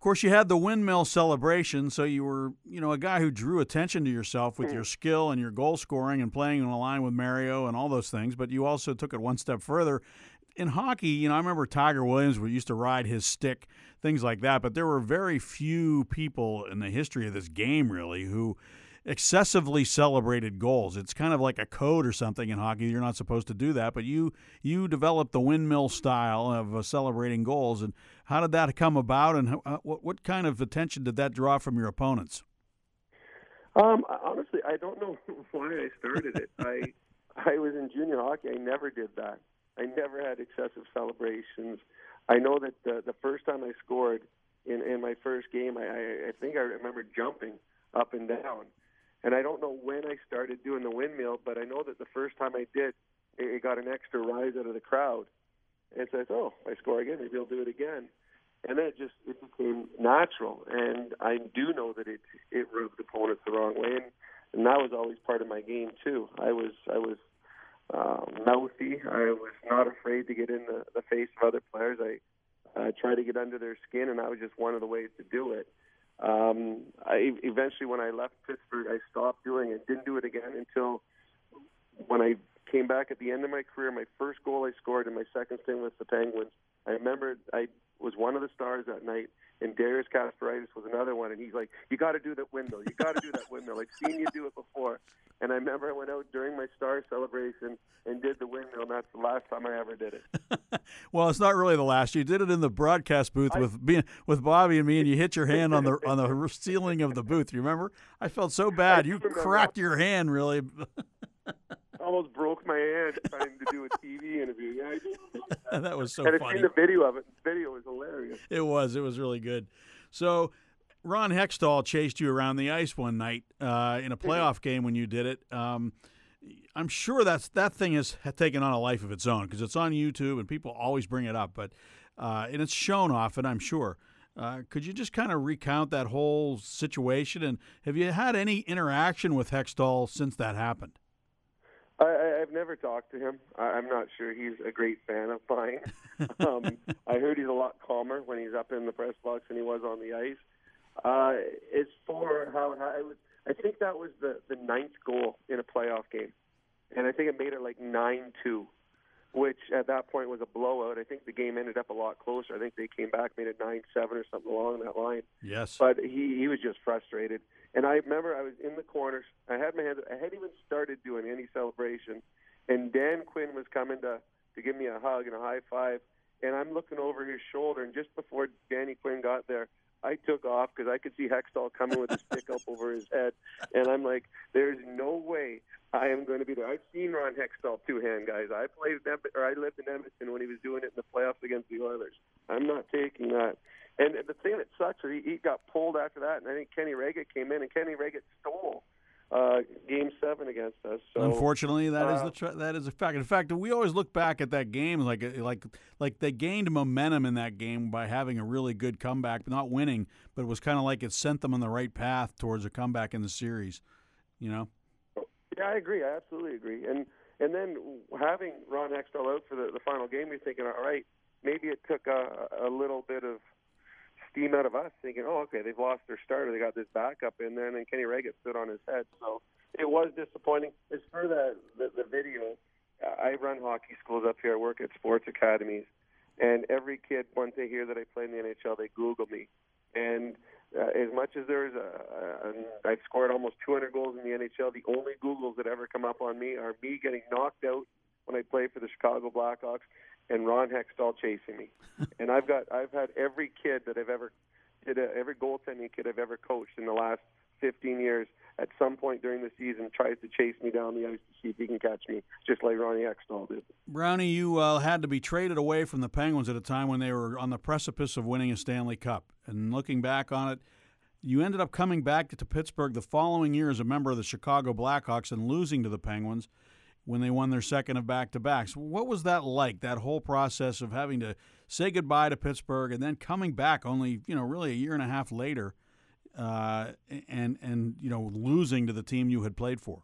Of course, you had the windmill celebration, so you were, you know, a guy who drew attention to yourself with hmm. your skill and your goal scoring and playing in a line with Mario and all those things. But you also took it one step further. In hockey, you know, I remember Tiger Williams used to ride his stick, things like that. But there were very few people in the history of this game, really, who excessively celebrated goals. It's kind of like a code or something in hockey. You're not supposed to do that, but you you developed the windmill style of uh, celebrating goals. And how did that come about? And how, uh, what what kind of attention did that draw from your opponents? Um, honestly, I don't know *laughs* why I started it. I I was in junior hockey. I never did that. I never had excessive celebrations. I know that the, the first time I scored in, in my first game, I, I, I think I remember jumping up and down. And I don't know when I started doing the windmill, but I know that the first time I did, it, got an extra rise out of the crowd. And so I thought, oh, I score again, maybe I'll do it again. And then it just it became natural. And I do know that it it rubbed opponents the wrong way, and, and that was always part of my game too. I was I was uh, mouthy. I was not afraid to get in the, the face of other players. I uh, tried to get under their skin, and that was just one of the ways to do it. Um, I eventually, when I left Pittsburgh, I stopped doing it. Didn't do it again until when I came back at the end of my career. My first goal I scored in my second stint with the Penguins. I remember I was one of the stars that night, and Darius Kasparaitis was another one. And he's like, "You got to do that windmill. You got to do that windmill. I've seen you do it before." And I remember I went out during my star celebration and did the windmill. And that's the last time I ever did it. *laughs* well, it's not really the last. You did it in the broadcast booth I, with being, with Bobby and me, and you hit your hand on the *laughs* on the ceiling of the booth. You remember? I felt so bad. You cracked your hand really. *laughs* almost broke my hand trying to do a TV interview. Yeah, that. *laughs* that was so and funny. Seen the video of it. The video was hilarious. It was. It was really good. So Ron Hextall chased you around the ice one night uh, in a mm-hmm. playoff game when you did it. Um, I'm sure that's that thing has taken on a life of its own because it's on YouTube and people always bring it up, but uh, and it's shown often. I'm sure. Uh, could you just kind of recount that whole situation? And have you had any interaction with Hextall since that happened? I, I've never talked to him. I, I'm not sure he's a great fan of mine. *laughs* um, I heard he's a lot calmer when he's up in the press box than he was on the ice. Uh, as for how, how I was, I think that was the the ninth goal in a playoff game, and I think it made it like nine two, at that point was a blowout. I think the game ended up a lot closer. I think they came back, made it nine seven or something along that line. Yes. But he he was just frustrated. And I remember I was in the corners. I had my hands. I hadn't even started doing any celebration, and Dan Quinn was coming to to give me a hug and a high five. And I'm looking over his shoulder, and just before Danny Quinn got there, I took off because I could see Hextall coming with his stick up over his head, and I'm like, "There's no way I am going to be there." I've seen Ron Hextall two hand guys. I played or I lived in Edmonton when he was doing it in the playoffs against the Oilers. I'm not taking that. And the thing that sucks is he, he got pulled after that, and I think Kenny Wregget came in, and Kenny Wregget stole uh, Game Seven against us. So, Unfortunately, that is uh, the tr- that is a fact. In fact, we always look back at that game like like like they gained momentum in that game by having a really good comeback, not winning, but it was kind of like it sent them on the right path towards a comeback in the series. You know. Yeah, I agree. I absolutely agree. And and then having Ron Hextall out for the, the final game, you're thinking, all right, maybe it took a, a little bit of steam out of us, thinking, oh, okay, they've lost their starter, they got this backup in there, and then Kenny Wregget stood on his head. So it was disappointing. As for the the, the video, I run hockey schools up here. I work at sports academies, and every kid once they hear that I play in the NHL, they Google me. And uh, as much as there's a, a, I've scored almost 200 goals in the NHL. The only Googles that ever come up on me are me getting knocked out when I play for the Chicago Blackhawks and Ron Hextall chasing me. *laughs* and I've got I've had every kid that I've ever did a, every goaltending kid I've ever coached in the last 15 years at some point during the season tries to chase me down the ice to see if he can catch me, just like Ronnie Hextall did. Brownie, you uh, had to be traded away from the Penguins at a time when they were on the precipice of winning a Stanley Cup. And looking back on it, you ended up coming back to Pittsburgh the following year as a member of the Chicago Blackhawks and losing to the Penguins when they won their second of back to backs. What was that like, that whole process of having to say goodbye to Pittsburgh and then coming back only, you know, really a year and a half later uh, and, and, you know, losing to the team you had played for?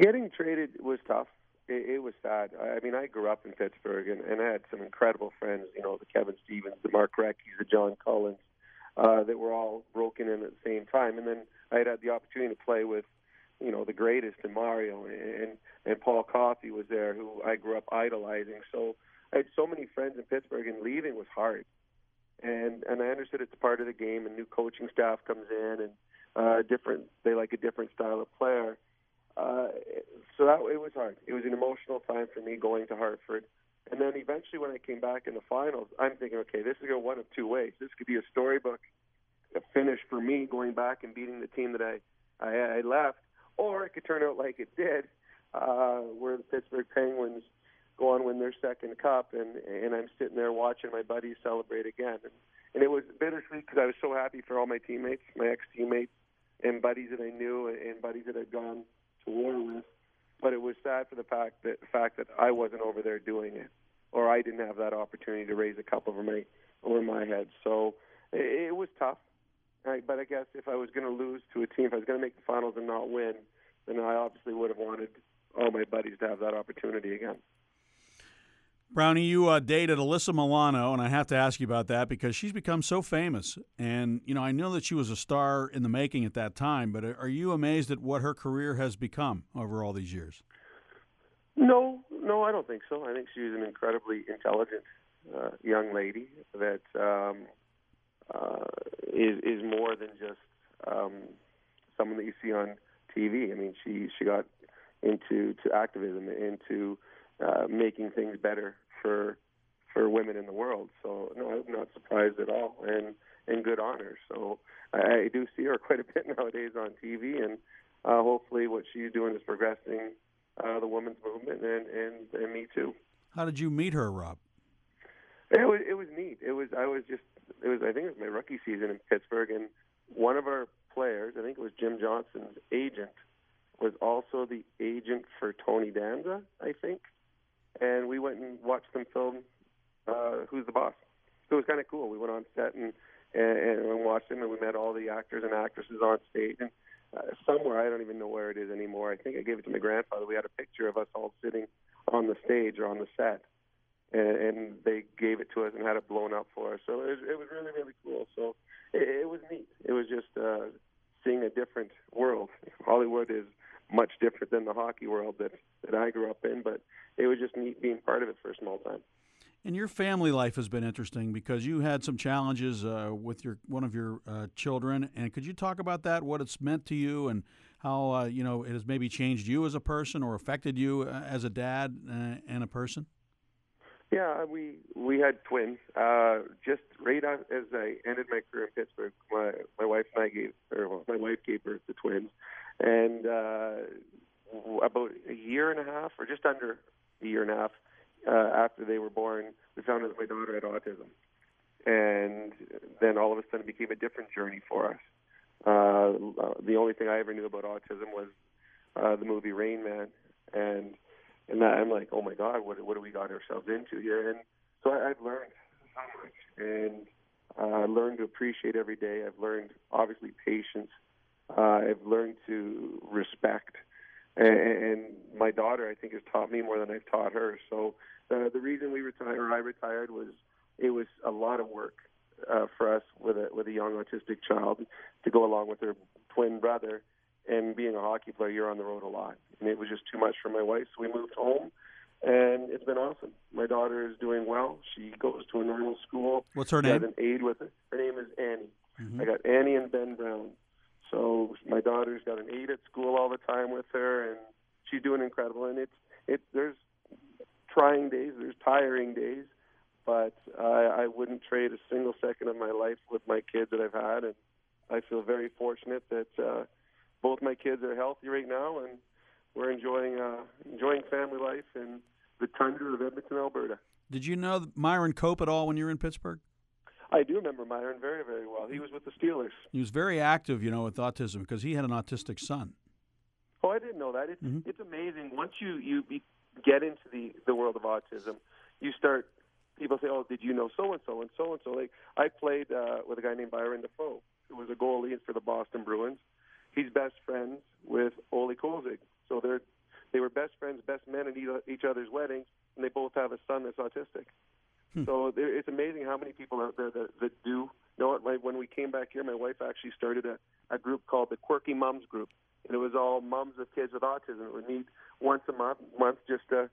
Getting traded was tough. It, it was sad. I mean, I grew up in Pittsburgh, and, and I had some incredible friends. You know, the Kevin Stevens, the Mark Recchi's, the John Collins, uh, that were all broken in at the same time. And then I had had the opportunity to play with, you know, the greatest, and Mario, and and Paul Coffey was there, who I grew up idolizing. So I had so many friends in Pittsburgh, and leaving was hard. And and I understood it's part of the game, and new coaching staff comes in, and uh, different. They like a different style of player. Uh, so that it was hard. It was an emotional time for me going to Hartford. And then eventually, when I came back in the finals, I'm thinking, okay, this is going one of two ways. This could be a storybook, finish for me going back and beating the team that I I, I left, or it could turn out like it did, uh, where the Pittsburgh Penguins go on win their second cup, and and I'm sitting there watching my buddies celebrate again, and and it was bittersweet because I was so happy for all my teammates, my ex teammates, and buddies that I knew, and buddies that I'd gone to war with. But it was sad for the fact that fact that I wasn't over there doing it, or I didn't have that opportunity to raise a cup over my over my head. So it, it was tough. Right? But I guess if I was going to lose to a team, if I was going to make the finals and not win, then I obviously would have wanted all my buddies to have that opportunity again. Brownie, you uh, dated Alyssa Milano, and I have to ask you about that because she's become so famous. And, you know, I know that she was a star in the making at that time, but are you amazed at what her career has become over all these years? No, no, I don't think so. I think she's an incredibly intelligent uh, young lady that um, uh, is is more than just um, someone that you see on TV. I mean, she she got into to activism, into uh, making things better for for women in the world. So no, I'm not surprised at all, and and good honor. So I, I do see her *laughs* quite a bit nowadays on TV, and uh, hopefully what she's doing is progressing uh, the women's movement and, and and me too. How did you meet her, Rob? It was it was neat. It was I was just it was I think it was my rookie season in Pittsburgh, and one of our players, I think it was Jim Johnson's agent, was also the agent for Tony Danza, I think and we went and watched them film uh, Who's the Boss. So it was kind of cool. We went on set and, and and watched them, and we met all the actors and actresses on stage. And uh, somewhere I don't even know where it is anymore. I think I gave it to my grandfather. We had a picture of us all sitting on the stage or on the set, and, and they gave it to us and had it blown up for us. So it was, it was really really cool. So it, it was neat. It was just uh, seeing a different world. Hollywood is much different than the hockey world that that I grew up in, but it was just neat being part of it for a small time. And your family life has been interesting because you had some challenges uh, with your one of your uh, children. And could you talk about that? What it's meant to you, and how uh, you know it has maybe changed you as a person or affected you uh, as a dad uh, and a person? Yeah, we we had twins. Uh, just right as I ended my career in Pittsburgh, my my wife and I gave, or well, my wife gave birth to twins, and uh, about a year and a half, or just under a year and a half uh, after they were born, we found out that my daughter had autism, and then all of a sudden it became a different journey for us. Uh, the only thing I ever knew about autism was uh, the movie Rain Man, and and that, I'm like, oh my God, what what do we got ourselves into here? And so I, I've learned so much, and uh, I learned to appreciate every day. I've learned obviously patience. Uh, I've learned to respect, and, and my daughter I think has taught me more than I've taught her. So uh, the reason we retired, or I retired, was it was a lot of work uh, for us with a with a young autistic child to go along with her twin brother. And being a hockey player, you're on the road a lot, and it was just too much for my wife. So we moved home, and it's been awesome. My daughter is doing well. She goes to a normal school. What's her She name? has an aide with her. Her name is Annie. Mhm. I got Annie and Ben Brown. So my daughter's got an aide at school all the time with her, and she's doing incredible. And it's it there's trying days, there's tiring days, but I, I wouldn't trade a single second of my life with my kids that I've had, and I feel very fortunate that uh, both my kids are healthy right now, and we're enjoying uh, enjoying family life in the tundra of Edmonton, Alberta. Did you know Myron Cope at all when you were in Pittsburgh? I do remember Myron very, very well. He was with the Steelers. He was very active, you know, with autism because he had an autistic son. Oh, I didn't know that. It's Mhm. it's amazing. Once you you be, get into the the world of autism, you start. People say, "Oh, did you know so and so and so and so?" Like I played uh, with a guy named Byron Dafoe, who was a goalie for the Boston Bruins. He's best friends with Olie Kolzig, so they're they were best friends, best men at each other's weddings, and they both have a son that's autistic. So there, it's amazing how many people out there that, that do. You know what? My, when we came back here, my wife actually started a, a group called the Quirky Mums Group, and it was all mums of kids with autism. We meet once a month, month just to,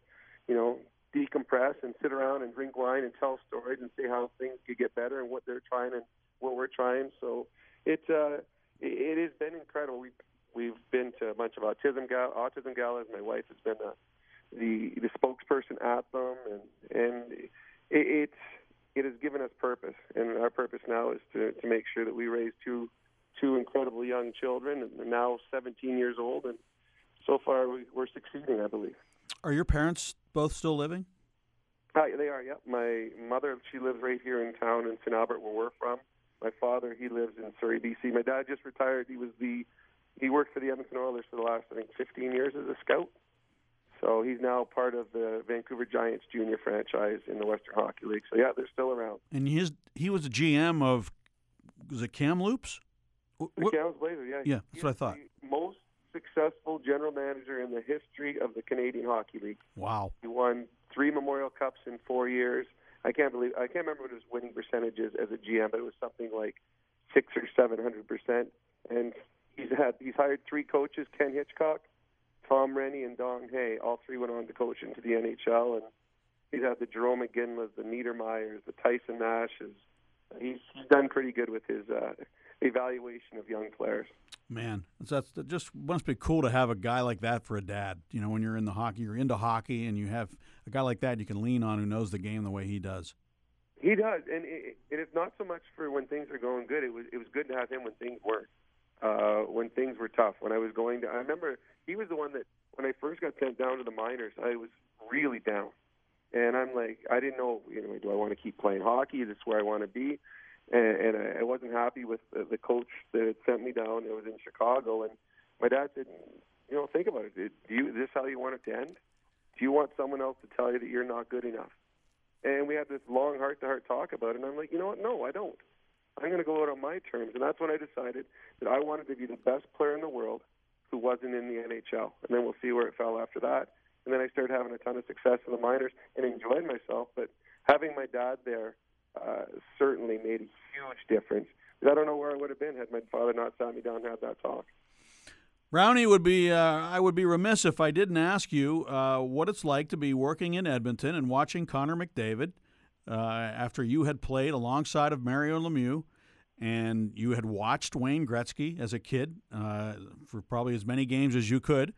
you know, decompress and sit around and drink wine and tell stories and see how things could get better and what they're trying and what we're trying. So it's uh, it, it has been incredible. We we've been to a bunch of autism gal- autism galas. My wife has been the, the spokesperson at them, and and it, it's it has given us purpose, and our purpose now is to to make sure that we raise two two incredible young children, and they're now 17 years old, and so far we, we're succeeding, I believe. Are your parents both still living? Hi, they are. Yep. My mother, she lives right here in town in St. Albert, where we're from. My father, he lives in Surrey, BC. My dad just retired. He was the he worked for the Edmonton Oilers for the last I think 15 years as a scout. So he's now part of the Vancouver Giants junior franchise in the Western Hockey League. So yeah, they're still around. And his he was the GM of was it Kamloops? The Kamloops Blazers, yeah. Yeah, that's what I thought. Most successful general manager in the history of the Canadian Hockey League. Wow. He won three Memorial Cups in four years. I can't believe I can't remember what his winning percentage is as a GM, but it was something like six or seven hundred percent. And he's had he's hired three coaches: Ken Hitchcock, Tom Rennie, and Don Hay. All three went on to coach into the NHL, and he's had the Jarome Iginlas, the Niedermayers, the Tyson Nashes. He's he's done pretty good with his uh, evaluation of young players. Man, that's, that's that just must be cool to have a guy like that for a dad. You know, when you're in the hockey, you're into hockey, and you have a guy like that you can lean on who knows the game the way he does. He does, and it, it is not so much for when things are going good. It was it was good to have him when things weren't. Uh, when things were tough, when I was going to, I remember he was the one that when I first got sent down to the minors, I was really down, and I'm like, I didn't know, you know, do I want to keep playing hockey? Is this where I want to be? And, and I, I wasn't happy with the, the coach that had sent me down. It was in Chicago, and my dad said, you know, think about it. Do you is this how you want it to end? Do you want someone else to tell you that you're not good enough? And we had this long heart to heart talk about it. And I'm like, you know what? No, I don't. I'm going to go out on my terms, and that's when I decided that I wanted to be the best player in the world who wasn't in the NHL, and then we'll see where it fell after that. And then I started having a ton of success in the minors and enjoyed myself. But having my dad there uh, certainly made a huge difference. I don't know where I would have been had my father not sat me down and had that talk. Brownie would be. Uh, I would be remiss if I didn't ask you uh, what it's like to be working in Edmonton and watching Connor McDavid uh, after you had played alongside of Mario Lemieux, and you had watched Wayne Gretzky as a kid uh, for probably as many games as you could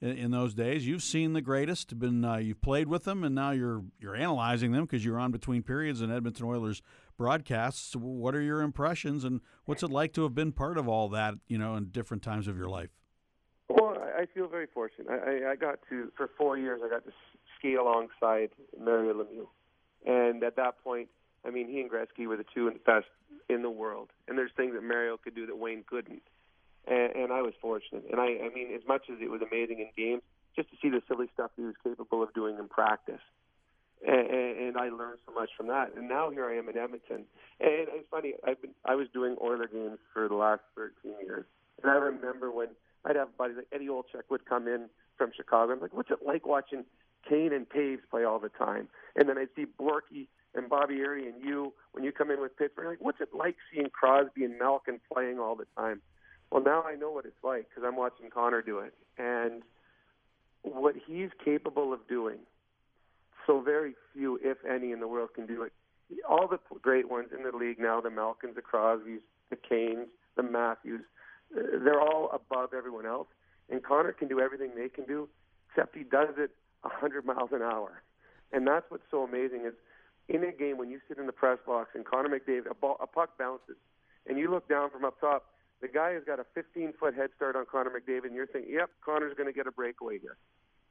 in, in those days. You've seen the greatest. Been uh, you've played with them, and now you're you're analyzing them because you're on between periods in Edmonton Oilers broadcasts. What are your impressions, and what's it like to have been part of all that? You know, in different times of your life. Well, I feel very fortunate. I, I got to for four years. I got to ski alongside Mario Lemieux and at that point, I mean, he and Gretzky were the two best in the world. And there's things that Mario could do that Wayne couldn't. And, and I was fortunate. And I, I mean, as much as it was amazing in games, just to see the silly stuff he was capable of doing in practice. And, and I learned so much from that. And now here I am in Edmonton. And it's funny, I've been, I was doing Oiler games for the last 13 years. And I remember when I'd have buddies like Eddie Olczyk would come in from Chicago. I'm like, what's it like watching Kane and Toews play all the time. And then I'd see Borky and Bobby Errey and you when you come in with Pittsburgh. Like, what's it like seeing Crosby and Malkin playing all the time? Well, now I know what it's like because I'm watching Connor do it, and what he's capable of doing. So very few, if any, in the world can do it. All the great ones in the league now, the Malkins, the Crosbys, the Kanes, the Matthews, uh, they're all above everyone else. And Connor can do everything they can do, except he does it 100 miles an hour. And that's what's so amazing is in a game when you sit in the press box and Connor McDavid, a, ball, a puck bounces, and you look down from up top, the guy has got a 15 foot head start on Connor McDavid, and you're thinking, yep, Connor's going to get a breakaway here.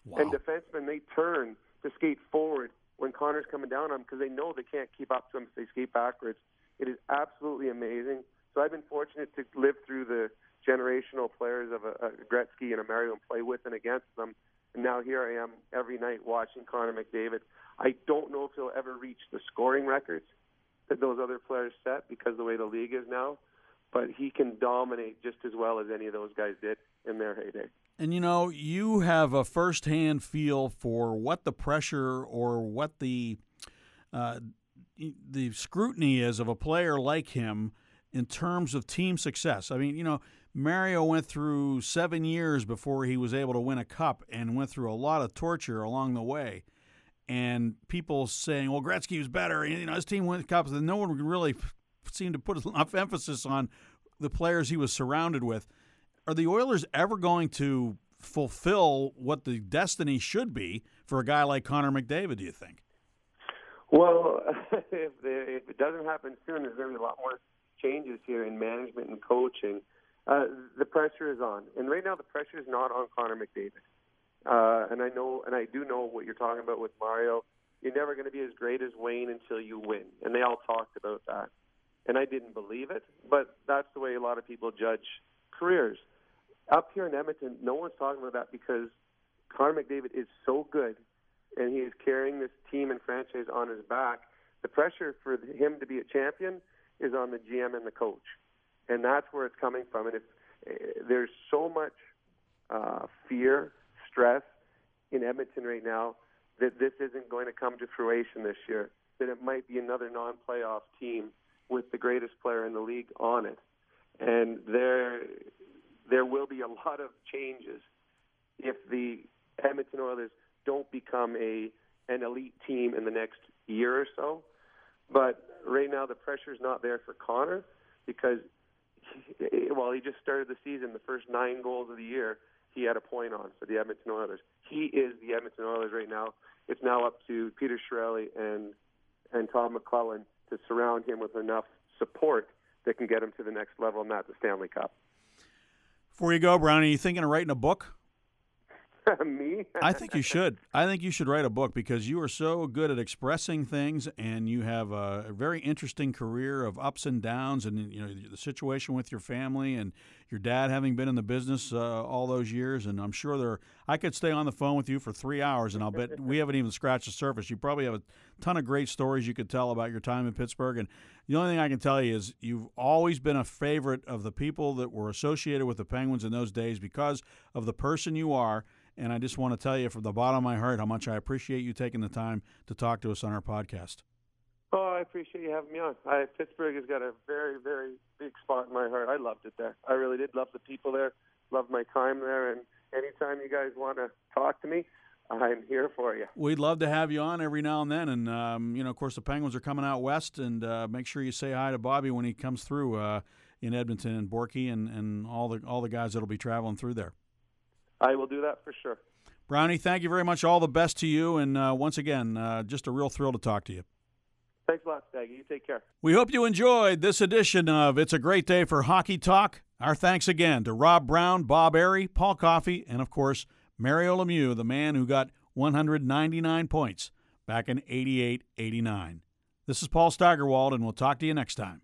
Wow. And defensemen, they turn to skate forward when Connor's coming down on them because they know they can't keep up to him if they skate backwards. It is absolutely amazing. So I've been fortunate to live through the generational players of a, a Gretzky and a Mario and play with and against them. And now here I am every night watching Connor McDavid. I don't know if he'll ever reach the scoring records that those other players set because the way the league is now, but he can dominate just as well as any of those guys did in their heyday. And you know, you have a firsthand feel for what the pressure or what the uh, the scrutiny is of a player like him in terms of team success. I mean, you know, Mario went through seven years before he was able to win a cup and went through a lot of torture along the way. And people saying, well, Gretzky was better. You know, his team won cups. And no one really seemed to put *laughs* enough emphasis on the players he was surrounded with. Are the Oilers ever going to fulfill what the destiny should be for a guy like Connor McDavid, do you think? Well, *laughs* if it doesn't happen soon, there's going to be a lot more changes here in management and coaching. Uh, the pressure is on, and right now the pressure is not on Connor McDavid. Uh, and I know, and I do know what you're talking about with Mario. You're never going to be as great as Wayne until you win, and they all talked about that. And I didn't believe it, but that's the way a lot of people judge careers. Up here in Edmonton, no one's talking about that because Connor McDavid is so good, and he is carrying this team and franchise on his back. The pressure for him to be a champion is on the GM and the coach and that's where it's coming from. And uh, there's so much uh, fear, stress in Edmonton right now that this isn't going to come to fruition this year, that it might be another non-playoff team with the greatest player in the league on it, and there there will be a lot of changes if the Edmonton Oilers don't become a an elite team in the next year or so. But right now, the pressure is not there for Connor because *laughs* well, he just started the season. The first nine goals of the year, he had a point on for the Edmonton Oilers. He is the Edmonton Oilers right now. It's now up to Peter Chiarelli and and Tom McLellan to surround him with enough support that can get him to the next level, and that's the Stanley Cup. Before you go, Brownie, you thinking of writing a book? *laughs* Me? I think you should. I think you should write a book because you are so good at expressing things, and you have a, very interesting career of ups and downs, and you know the situation with your family and your dad having been in the business uh, all those years. And I'm sure there. I could stay on the phone with you for three hours, and I'll bet we haven't even scratched the surface. You probably have a ton of great stories you could tell about your time in Pittsburgh. And the only thing I can tell you is you've always been a favorite of the people that were associated with the Penguins in those days because of the person you are and I just want to tell you from the bottom of my heart how much I appreciate you taking the time to talk to us on our podcast. Oh, I appreciate you having me on. I, Pittsburgh has got a very, very big spot in my heart. I loved it there. I really did love the people there, loved my time there, and anytime you guys want to talk to me, I'm here for you. We'd love to have you on every now and then, and um, you know, of course, the Penguins are coming out west, and uh, make sure you say hi to Bobby when he comes through uh, in Edmonton and Borky and, and all the all the guys that'll be traveling through there. I will do that for sure. Brownie, thank you very much. All the best to you. And uh, once again, uh, just a real thrill to talk to you. Thanks a lot, Staggy. You take care. We hope you enjoyed this edition of It's a Great Day for Hockey Talk. Our thanks again to Rob Brown, Bob Errey, Paul Coffey, and of course, Mario Lemieux, the man who got 199 points back in 88 89. This is Paul Steigerwald, and we'll talk to you next time.